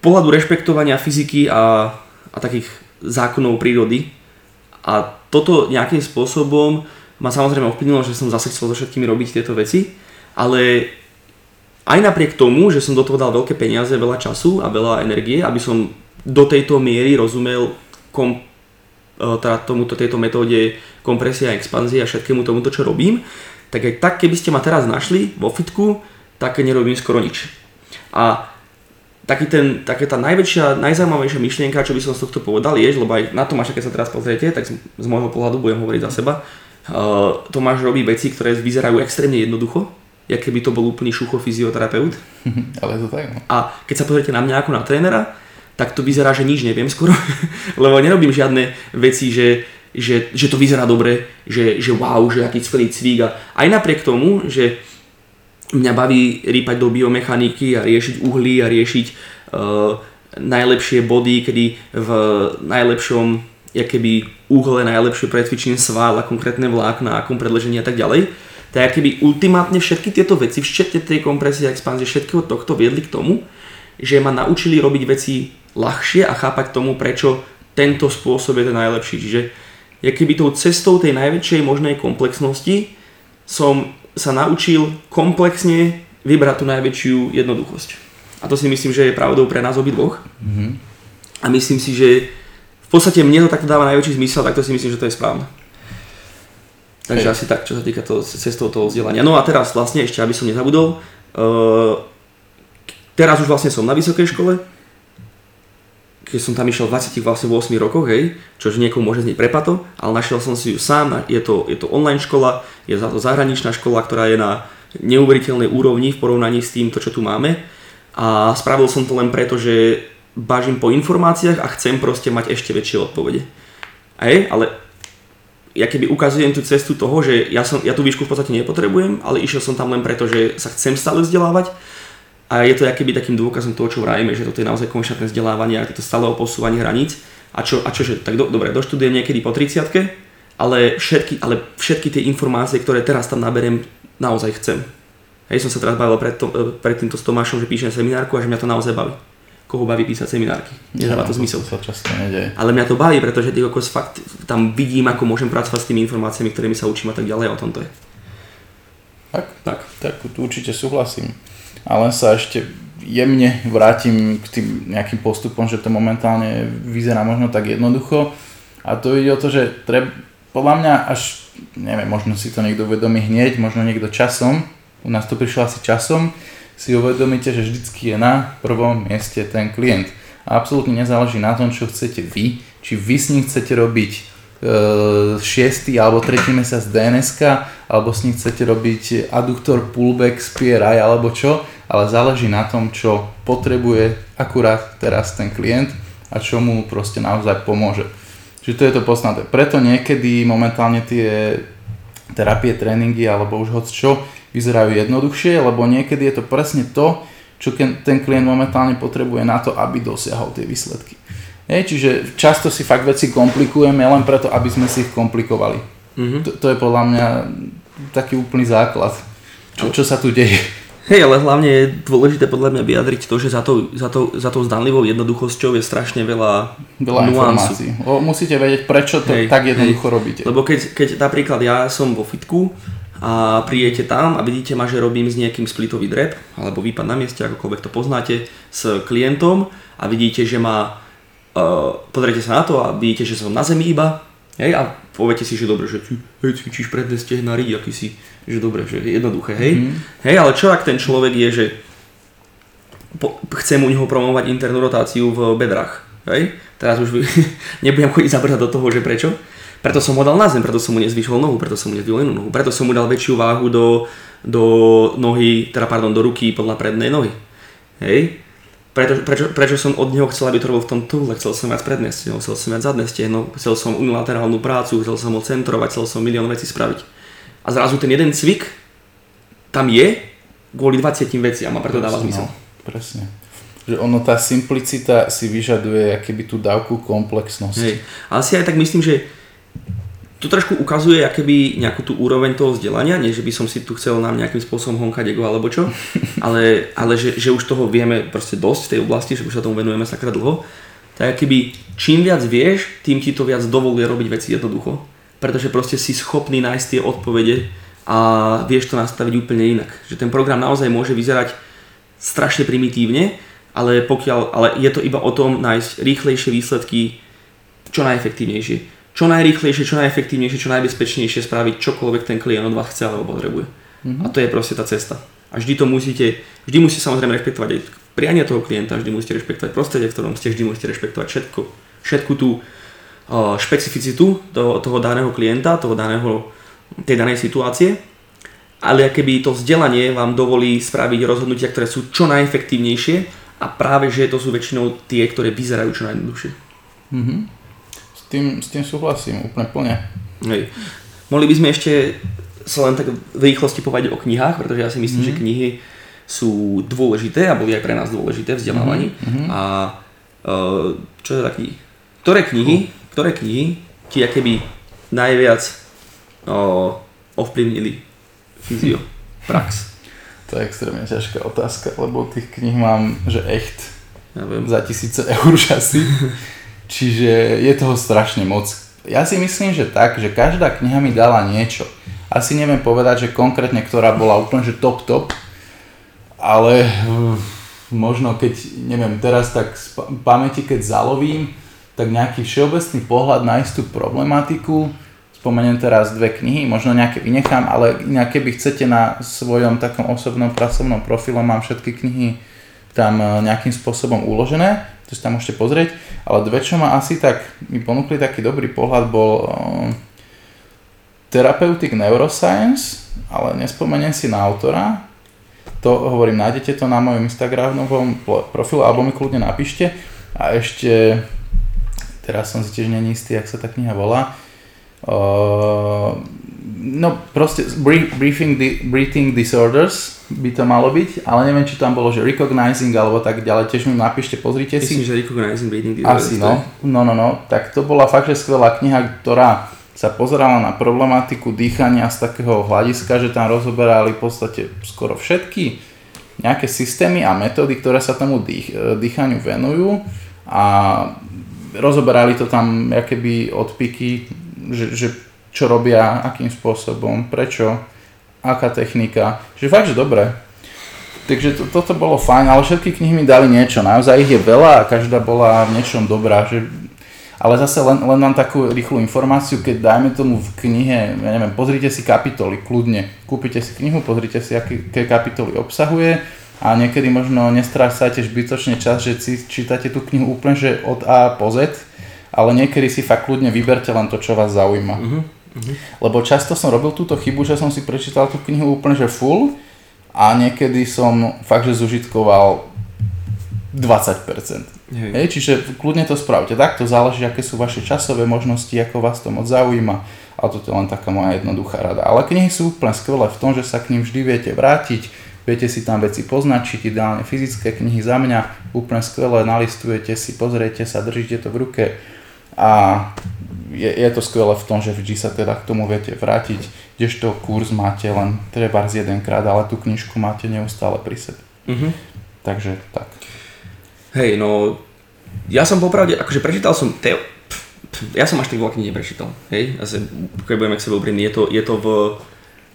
pohľadu rešpektovania fyziky a, a takých zákonov prírody. A toto nejakým spôsobom ma samozrejme ovplyvnilo, že som zase chcel so všetkými robiť tieto veci, ale aj napriek tomu, že som do toho dal veľké peniaze, veľa času a veľa energie, aby som do tejto miery rozumel kom, e, teda tomuto, tejto metóde kompresia a expanzie a všetkému tomuto, čo robím, tak aj tak, keby ste ma teraz našli vo fitku, tak nerobím skoro nič. A taký ten, taká tá najväčšia, najzaujímavejšia myšlienka, čo by som z tohto povedal, je, lebo aj na Tomáša, keď sa teraz pozriete, tak z, z môjho pohľadu budem hovoriť za seba, uh, Tomáš robí veci, ktoré vyzerajú extrémne jednoducho, jak keby to bol úplný šucho fyzioterapeut. Ale to tak. No. A keď sa pozriete na mňa ako na trénera, tak to vyzerá, že nič neviem skoro, lebo nerobím žiadne veci, že, že, že to vyzerá dobre, že, že wow, že aký skvelý cvík a aj napriek tomu, že mňa baví rýpať do biomechaniky a riešiť uhlí a riešiť uh, najlepšie body, kedy v najlepšom keby uhle najlepšie pretvičím sval a konkrétne vlákna, akom predležení a tak ďalej. Tak keby ultimátne všetky tieto veci, všetky tej kompresie a expanzie, všetkého tohto viedli k tomu, že ma naučili robiť veci ľahšie a chápať tomu, prečo tento spôsob je ten najlepší. Čiže keby tou cestou tej najväčšej možnej komplexnosti som sa naučil komplexne vybrať tú najväčšiu jednoduchosť. A to si myslím, že je pravdou pre nás obidvoch. Mm-hmm. A myslím si, že v podstate mne to takto dáva najväčší zmysel, tak to si myslím, že to je správne. Takže Hej. asi tak, čo sa týka toho, cestou toho vzdelania. No a teraz vlastne ešte, aby som nezabudol, uh, teraz už vlastne som na vysokej škole, keď som tam išiel v 28 rokoch, hej, čo niekomu môže znieť prepato, ale našiel som si ju sám, je to, je to online škola, je to zahraničná škola, ktorá je na neuveriteľnej úrovni v porovnaní s týmto, čo tu máme a spravil som to len preto, že bažím po informáciách a chcem proste mať ešte väčšie odpovede. Hej, ale ja keby ukazujem tú cestu toho, že ja, som, ja tú výšku v podstate nepotrebujem, ale išiel som tam len preto, že sa chcem stále vzdelávať a je to keby takým dôkazom toho, čo vrajeme, že toto je naozaj konštantné vzdelávanie a to stále posúvanie hraníc. A čo, a čože, tak do, dobre, doštudujem niekedy po 30 ale všetky, ale všetky tie informácie, ktoré teraz tam naberiem, naozaj chcem. Hej, som sa teraz bavil pred, to, e, pred týmto s Tomášom, že píšem seminárku a že mňa to naozaj baví. Koho baví písať seminárky? Nedáva to zmysel. To často nedeje. Ale mňa to baví, pretože tých fakt tam vidím, ako môžem pracovať s tými informáciami, ktorými sa učím a tak ďalej o tom to je. Tak, tak. tak určite súhlasím ale sa ešte jemne vrátim k tým nejakým postupom, že to momentálne vyzerá možno tak jednoducho a to ide o to, že treb, podľa mňa až, neviem, možno si to niekto uvedomí hneď, možno niekto časom, u nás to prišlo asi časom, si uvedomíte, že vždycky je na prvom mieste ten klient. a absolútne nezáleží na tom, čo chcete vy, či vy s ním chcete robiť e, 6. alebo 3. mesiac DNS, alebo s ním chcete robiť adduktor pullback z PRI alebo čo, ale záleží na tom, čo potrebuje akurát teraz ten klient a čo mu proste naozaj pomôže. Čiže to je to podstatné. Preto niekedy momentálne tie terapie, tréningy alebo už hoď čo vyzerajú jednoduchšie, lebo niekedy je to presne to, čo ten klient momentálne potrebuje na to, aby dosiahol tie výsledky. Hej, čiže často si fakt veci komplikujeme len preto, aby sme si ich komplikovali. Mm-hmm. To, to je podľa mňa taký úplný základ, čo, čo sa tu deje. Hej, ale hlavne je dôležité podľa mňa vyjadriť to, že za, to, za, to, za tou zdanlivou jednoduchosťou je strašne veľa, veľa informácií. O, musíte vedieť, prečo to hej, tak jednoducho hej. robíte. Lebo keď, keď napríklad ja som vo fitku a prídete tam a vidíte ma, že robím s nejakým splitový drep alebo výpad na mieste, akokoľvek to poznáte, s klientom a vidíte, že ma uh, pozriete sa na to a vidíte, že som na zemi iba hej, a poviete si, že dobre, že ty hej, cvičíš predné stehna, ríď, aký si že dobre, že je jednoduché, hej. Mm. Hej, ale čo ak ten človek je, že po, chcem u neho promovať internú rotáciu v bedrách, hej. Teraz už nebudem chodiť zabrať do toho, že prečo. Preto som ho dal na zem, preto som mu nezvyšol nohu, preto som mu nezdvihol inú nohu, preto som mu dal väčšiu váhu do, do nohy, teda pardon, do ruky podľa prednej nohy. Hej. Prečo, prečo, prečo som od neho chcel, aby to robil v tom túle, chcel som viac predné stehno, chcel som viac zadné stehno, chcel som unilaterálnu prácu, chcel som ho centrovať, chcel som milión vecí spraviť a zrazu ten jeden cvik tam je kvôli 20 veciam a preto dáva zmysel. No, presne. Že ono, tá simplicita si vyžaduje keby tú dávku komplexnosti. Hej. Ale si aj tak myslím, že to trošku ukazuje keby nejakú tú úroveň toho vzdelania, nie že by som si tu chcel nám nejakým spôsobom honkať ego alebo čo, ale, ale že, že už toho vieme proste dosť v tej oblasti, že už sa tomu venujeme sakra dlho, tak keby čím viac vieš, tým ti to viac dovoluje robiť veci jednoducho pretože proste si schopný nájsť tie odpovede a vieš to nastaviť úplne inak. Že ten program naozaj môže vyzerať strašne primitívne, ale, pokiaľ, ale je to iba o tom nájsť rýchlejšie výsledky čo najefektívnejšie. Čo najrýchlejšie, čo najefektívnejšie, čo najbezpečnejšie spraviť čokoľvek ten klient od vás chce alebo potrebuje. Mm-hmm. A to je proste tá cesta. A vždy to musíte, vždy musíte samozrejme rešpektovať aj priania toho klienta, vždy musíte rešpektovať prostredie, v ktorom ste, vždy musíte rešpektovať všetko, všetku tú špecificitu toho, toho daného klienta, toho daného, tej danej situácie, ale keby to vzdelanie vám dovolí spraviť rozhodnutia, ktoré sú čo najefektívnejšie a práve, že to sú väčšinou tie, ktoré vyzerajú čo najjednoduchšie. Mm-hmm. Tým, s tým súhlasím úplne plne. Hej. Mohli by sme ešte sa len tak v rýchlosti povedať o knihách, pretože ja si myslím, mm-hmm. že knihy sú dôležité a boli aj pre nás dôležité v vzdelávaní. Mm-hmm. A uh, čo je taký? Ktoré knihy ktoré knihy ti keby najviac o, ovplyvnili fyzio, prax? To je extrémne ťažká otázka, lebo tých knih mám, že echt ja viem. za tisíce eur už asi. Čiže je toho strašne moc. Ja si myslím, že tak, že každá kniha mi dala niečo. Asi neviem povedať, že konkrétne ktorá bola úplne že top top, ale uh, možno keď, neviem, teraz tak z pamäti keď zalovím, tak nejaký všeobecný pohľad na istú problematiku, spomeniem teraz dve knihy, možno nejaké vynechám, ale nejaké by chcete na svojom takom osobnom pracovnom profile, mám všetky knihy tam e, nejakým spôsobom uložené, to si tam môžete pozrieť, ale dve, čo ma asi tak, mi ponúkli taký dobrý pohľad, bol uh, Therapeutic Neuroscience, ale nespomeniem si na autora, to hovorím, nájdete to na mojom Instagramovom profile, alebo mi kľudne napíšte. A ešte teraz som si tiež není istý, jak sa tá kniha volá. Uh, no proste briefing, breathing disorders by to malo byť, ale neviem, či tam bolo, že recognizing alebo tak ďalej, tiež mi napíšte, pozrite si. Myslím, že recognizing breathing disorders. Asi, no. No, no, no. Tak to bola fakt, že skvelá kniha, ktorá sa pozerala na problematiku dýchania z takého hľadiska, že tam rozoberali v podstate skoro všetky nejaké systémy a metódy, ktoré sa tomu dých, dýchaniu venujú a rozoberali to tam keby odpiky, že, že čo robia, akým spôsobom, prečo, aká technika. Že fakt, že dobre. Takže to, toto bolo fajn, ale všetky knihy mi dali niečo. Naozaj ich je veľa a každá bola v niečom dobrá. Že... Ale zase len, len mám takú rýchlu informáciu, keď dajme tomu v knihe, ja neviem, pozrite si kapitoly, kľudne. Kúpite si knihu, pozrite si, aké, kapitoly obsahuje a niekedy možno nestrácate zbytočne čas, že si čítate tú knihu úplne že od A po Z, ale niekedy si fakt kľudne vyberte len to, čo vás zaujíma. Uh-huh. Uh-huh. Lebo často som robil túto chybu, že som si prečítal tú knihu úplne že full a niekedy som fakt, že zužitkoval 20%. Hej. Hej, čiže kľudne to spravte. Takto záleží, aké sú vaše časové možnosti, ako vás to moc zaujíma. Ale toto je len taká moja jednoduchá rada. Ale knihy sú úplne skvelé v tom, že sa k ním vždy viete vrátiť, viete si tam veci poznačiť, ideálne fyzické knihy za mňa, úplne skvelé, nalistujete si, pozriete sa, držíte to v ruke a je, je to skvelé v tom, že vždy sa teda k tomu viete vrátiť, kdežto kurz máte len treba z jedenkrát, ale tú knižku máte neustále pri sebe. Mm-hmm. Takže tak. Hej, no ja som popravde, akože prečítal som Teo, ja som až tak veľa kníh neprečítal, hej, asi, keď budeme k sebe úprimní, je to, je to v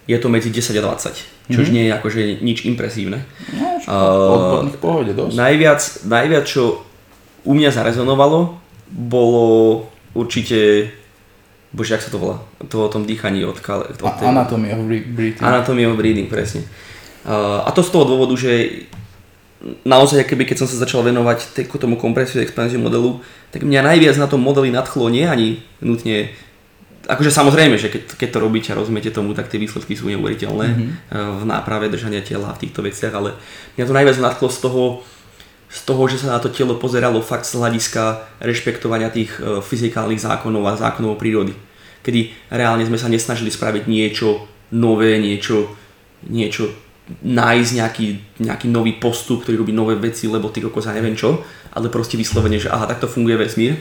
je to medzi 10 a 20, čo mm-hmm. nie je akože nič impresívne. No, uh, pohode dosť. Najviac, najviac, čo u mňa zarezonovalo, bolo určite, bože, jak sa to volá, to o tom dýchaní od, Kale, od tej, Anatomy of Breathing. Anatomy of Breathing, presne. Uh, a to z toho dôvodu, že naozaj, keby keď som sa začal venovať tomu kompresiu expanziu modelu, tak mňa najviac na tom modeli nadchlo nie ani nutne akože samozrejme, že keď, keď to robíte a rozumiete tomu, tak tie výsledky sú neuveriteľné mm-hmm. v náprave držania tela a v týchto veciach, ale mňa to najviac nadchlo z toho, z toho, že sa na to telo pozeralo fakt z hľadiska rešpektovania tých e, fyzikálnych zákonov a zákonov prírody. Kedy reálne sme sa nesnažili spraviť niečo nové, niečo, niečo nájsť nejaký, nejaký nový postup, ktorý robí nové veci, lebo ty kokos ja neviem čo, ale proste vyslovene, že aha, takto funguje vesmír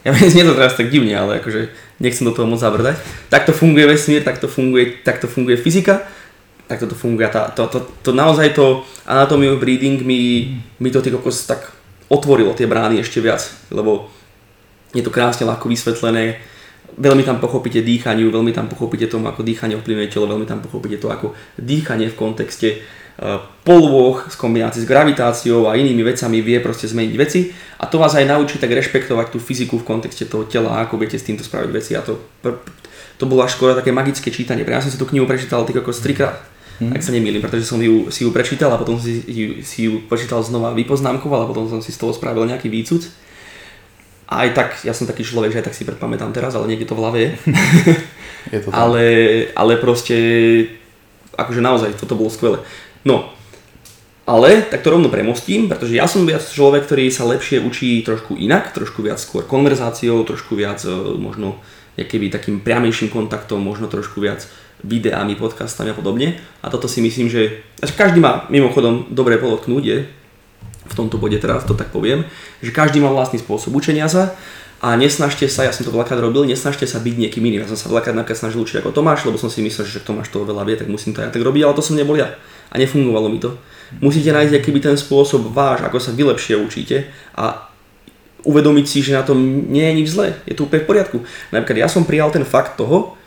ja viem, znie to teraz tak divne, ale akože nechcem do toho moc zabrdať. Takto funguje vesmír, takto funguje, takto funguje fyzika, takto to funguje. Tá, to, to, to, naozaj to Anatomy of Breathing mi, mi to tý kokos tak otvorilo tie brány ešte viac, lebo je to krásne ľahko vysvetlené, veľmi tam pochopíte dýchaniu, veľmi tam pochopíte tomu, ako dýchanie ovplyvňuje telo, veľmi tam pochopíte to, ako dýchanie v kontexte polôch z kombinácii s gravitáciou a inými vecami vie proste zmeniť veci a to vás aj naučí tak rešpektovať tú fyziku v kontexte toho tela, ako viete s týmto spraviť veci a to, to bolo až skoro také magické čítanie. Ja som si tú knihu prečítal tak ako trikrát, mm. ak sa nemýlim, pretože som ju, si ju prečítal a potom si, si, si ju prečítal znova vypoznámkoval a potom som si z toho spravil nejaký výcud. A aj tak, ja som taký človek, že aj tak si predpamätám teraz, ale niekde to v hlave je. je to ale, ale proste, akože naozaj, toto bolo skvelé. No, ale tak to rovno premostím, pretože ja som viac človek, ktorý sa lepšie učí trošku inak, trošku viac skôr konverzáciou, trošku viac e, možno keby takým priamejším kontaktom, možno trošku viac videami, podcastami a podobne. A toto si myslím, že každý má mimochodom dobre podotknúť, je, v tomto bode teraz to tak poviem, že každý má vlastný spôsob učenia sa a nesnažte sa, ja som to veľakrát robil, nesnažte sa byť niekým iným. Ja som sa veľakrát napríklad snažil učiť ako Tomáš, lebo som si myslel, že Tomáš toho veľa vie, tak musím to aj tak robiť, ale to som nebol ja a nefungovalo mi to. Musíte nájsť akýby ten spôsob váš, ako sa vy lepšie učíte a uvedomiť si, že na tom nie je nič zlé. Je to úplne v poriadku. Napríklad ja som prijal ten fakt toho,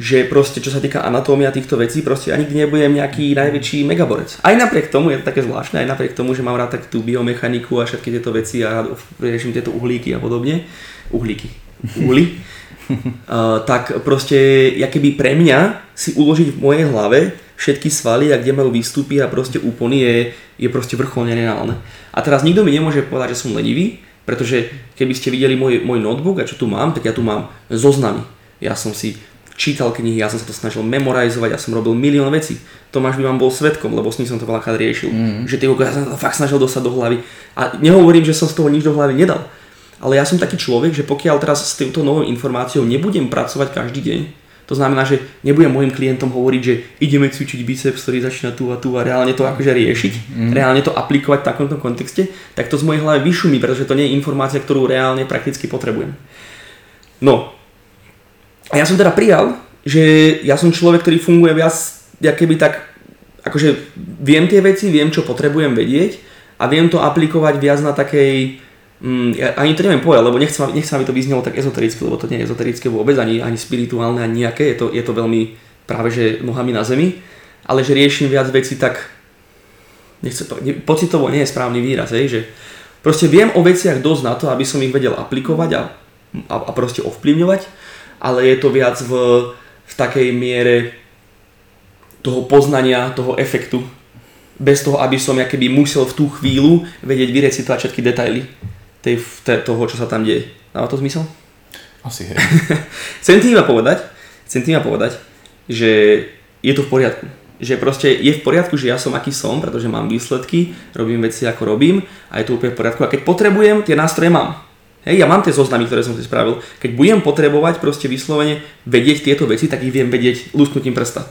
že proste čo sa týka anatómia týchto vecí, proste ja nikdy nebudem nejaký najväčší megaborec. Aj napriek tomu, je to také zvláštne, aj napriek tomu, že mám rád tak tú biomechaniku a všetky tieto veci a riešim tieto uhlíky a podobne. Uhlíky. Uhly. uh, tak proste, keby pre mňa si uložiť v mojej hlave všetky svaly a kde majú výstupy a proste úpony je, je proste vrcholne nereálne. A teraz nikto mi nemôže povedať, že som lenivý, pretože keby ste videli môj, môj notebook a čo tu mám, tak ja tu mám zoznamy. Ja som si čítal knihy, ja som sa to snažil memorizovať, ja som robil milión vecí. Tomáš by vám bol svetkom, lebo s ním som to veľakrát riešil. Mm. Že ty, ja som to fakt snažil dostať do hlavy. A nehovorím, že som z toho nič do hlavy nedal. Ale ja som taký človek, že pokiaľ teraz s týmto novou informáciou nebudem pracovať každý deň, to znamená, že nebudem môjim klientom hovoriť, že ideme cvičiť biceps, ktorý začína tu a tu a reálne to akože riešiť, mm. reálne to aplikovať v takomto kontexte, tak to z mojej hlavy vyšumí, pretože to nie je informácia, ktorú reálne prakticky potrebujem. No. A ja som teda prijal, že ja som človek, ktorý funguje viac, keby tak, akože viem tie veci, viem, čo potrebujem vedieť a viem to aplikovať viac na takej Mm, ja ani to neviem povedať, lebo nechcem, nechcem, aby to vyznelo tak ezotericky, lebo to nie je ezoterické vôbec, ani, ani spirituálne, ani nejaké, je to, je to veľmi práve že nohami na zemi, ale že riešim viac veci tak, nechce, ne, pocitovo nie je správny výraz, hej, že proste viem o veciach dosť na to, aby som ich vedel aplikovať a, a, a proste ovplyvňovať, ale je to viac v, v takej miere toho poznania, toho efektu bez toho, aby som keby musel v tú chvíľu vedieť vyrecitovať všetky detaily tej, te, toho, čo sa tam deje. Dáva to zmysel? Asi hej. chcem tým iba povedať, chcem tým iba povedať, že je to v poriadku. Že proste je v poriadku, že ja som aký som, pretože mám výsledky, robím veci ako robím a je to úplne v poriadku. A keď potrebujem, tie nástroje mám. Hej, ja mám tie zoznamy, ktoré som si spravil. Keď budem potrebovať proste vyslovene vedieť tieto veci, tak ich viem vedieť lusknutím prsta.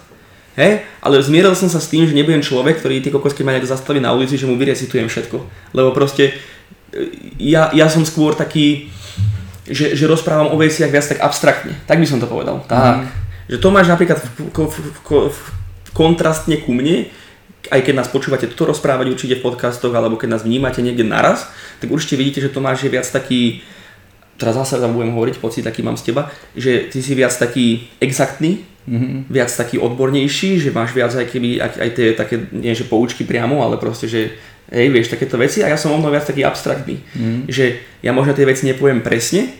Hej, ale zmieril som sa s tým, že nebudem človek, ktorý tie kokosky ma nejak zastaví na ulici, že mu vyrecitujem všetko. Lebo proste e, ja, ja som skôr taký, že, že rozprávam o veciach viac tak abstraktne. Tak by som to povedal. Tak. Mm. Že to máš napríklad v, v, v, v, kontrastne ku mne, aj keď nás počúvate toto rozprávať určite v podcastoch, alebo keď nás vnímate niekde naraz, tak určite vidíte, že Tomáš je viac taký, teraz zase tam budem hovoriť, pocit taký mám z teba, že ty si viac taký exaktný, mm-hmm. viac taký odbornejší, že máš viac aj, keby, aj, aj tie také, nie že poučky priamo, ale proste, že hej, vieš, takéto veci a ja som o viac taký abstraktný, mm-hmm. že ja možno tie veci nepoviem presne,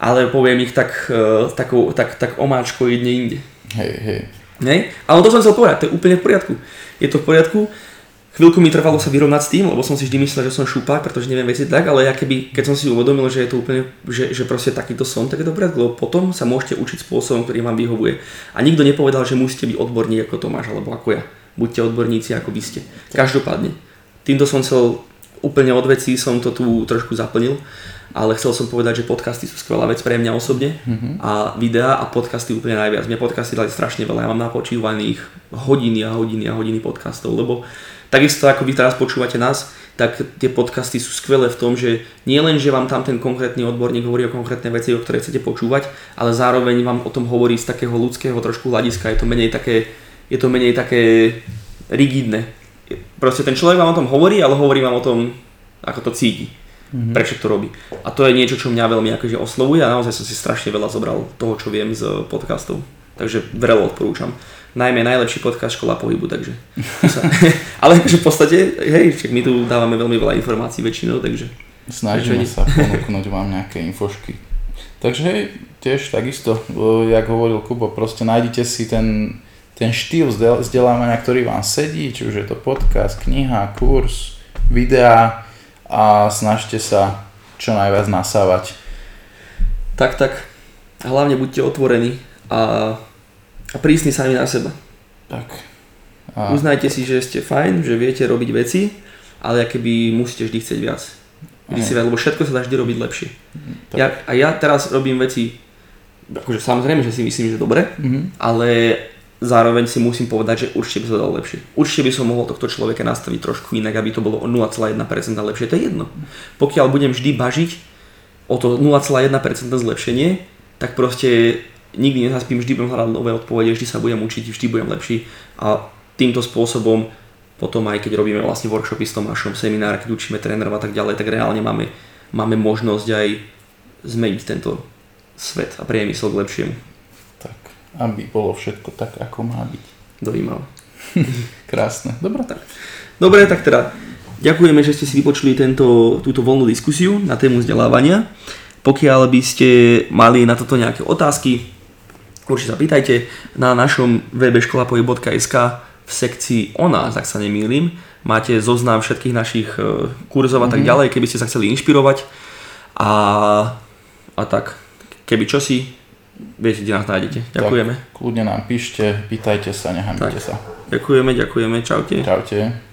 ale poviem ich tak, uh, takou, tak, tak omáčko jedne inde. Hej, hej. Nej? Ale to som chcel povedať, to je úplne v poriadku. Je to v poriadku. Chvíľku mi trvalo sa vyrovnať s tým, lebo som si vždy myslel, že som šupák, pretože neviem veci tak, ale ja keby, keď som si uvedomil, že je to úplne, že, že proste takýto som, tak je to poriadku, lebo potom sa môžete učiť spôsobom, ktorý vám vyhovuje. A nikto nepovedal, že musíte byť odborník ako Tomáš, alebo ako ja. Buďte odborníci, ako by ste. Každopádne. Týmto som chcel úplne od vecí, som to tu trošku zaplnil ale chcel som povedať, že podcasty sú skvelá vec pre mňa osobne mm-hmm. a videá a podcasty úplne najviac. Mňa podcasty dali strašne veľa, ja mám napočívaných hodiny a hodiny a hodiny podcastov, lebo takisto ako vy teraz počúvate nás, tak tie podcasty sú skvelé v tom, že nie len, že vám tam ten konkrétny odborník hovorí o konkrétne veci, o ktoré chcete počúvať, ale zároveň vám o tom hovorí z takého ľudského trošku hľadiska, je to menej také, je to menej také rigidné. Proste ten človek vám o tom hovorí, ale hovorí vám o tom, ako to cíti mm-hmm. prečo to robí. A to je niečo, čo mňa veľmi akože oslovuje a naozaj som si strašne veľa zobral toho, čo viem z podcastov. Takže veľa odporúčam. Najmä najlepší podcast Škola pohybu, takže. ale akože v podstate, hej, však my tu dávame veľmi veľa informácií väčšinou, takže. Snažíme sa ponúknuť vám nejaké infošky. Takže hej, tiež takisto, jak hovoril Kubo, proste nájdite si ten, ten štýl vzdelávania, ktorý vám sedí, či už je to podcast, kniha, kurz, videá, a snažte sa čo najviac nasávať. Tak, tak. Hlavne buďte otvorení a, a prísni sami na seba. Tak. A... Uznajte si, že ste fajn, že viete robiť veci, ale keby musíte vždy chcieť viac. Vždy si viac, lebo všetko sa dá vždy robiť lepšie. Ja, a ja teraz robím veci, akože samozrejme, že si myslím, že dobre, mm-hmm. ale zároveň si musím povedať, že určite by sa dalo lepšie. Určite by som mohol tohto človeka nastaviť trošku inak, aby to bolo o 0,1% lepšie. To je jedno. Pokiaľ budem vždy bažiť o to 0,1% zlepšenie, tak proste nikdy nezaspím, vždy budem hľadať nové odpovede, vždy sa budem učiť, vždy budem lepší a týmto spôsobom potom aj keď robíme vlastne workshopy s Tomášom, seminár, keď učíme trénerov a tak ďalej, tak reálne máme, máme možnosť aj zmeniť tento svet a priemysel k lepšiemu aby bolo všetko tak, ako má byť. Dojímavé. Krásne. Dobre, tak. Dobre, tak teda ďakujeme, že ste si vypočuli tento, túto voľnú diskusiu na tému vzdelávania. Pokiaľ by ste mali na toto nejaké otázky, určite sa pýtajte na našom webe školapoj.sk v sekcii o nás, ak sa nemýlim. Máte zoznam všetkých našich e, kurzov a tak mhm. ďalej, keby ste sa chceli inšpirovať. A, a tak, keby čosi, viete, kde nás nájdete. Ďakujeme. Tak, kľudne nám píšte, pýtajte sa, nehambite sa. Ďakujeme, ďakujeme, čaute. Čaute.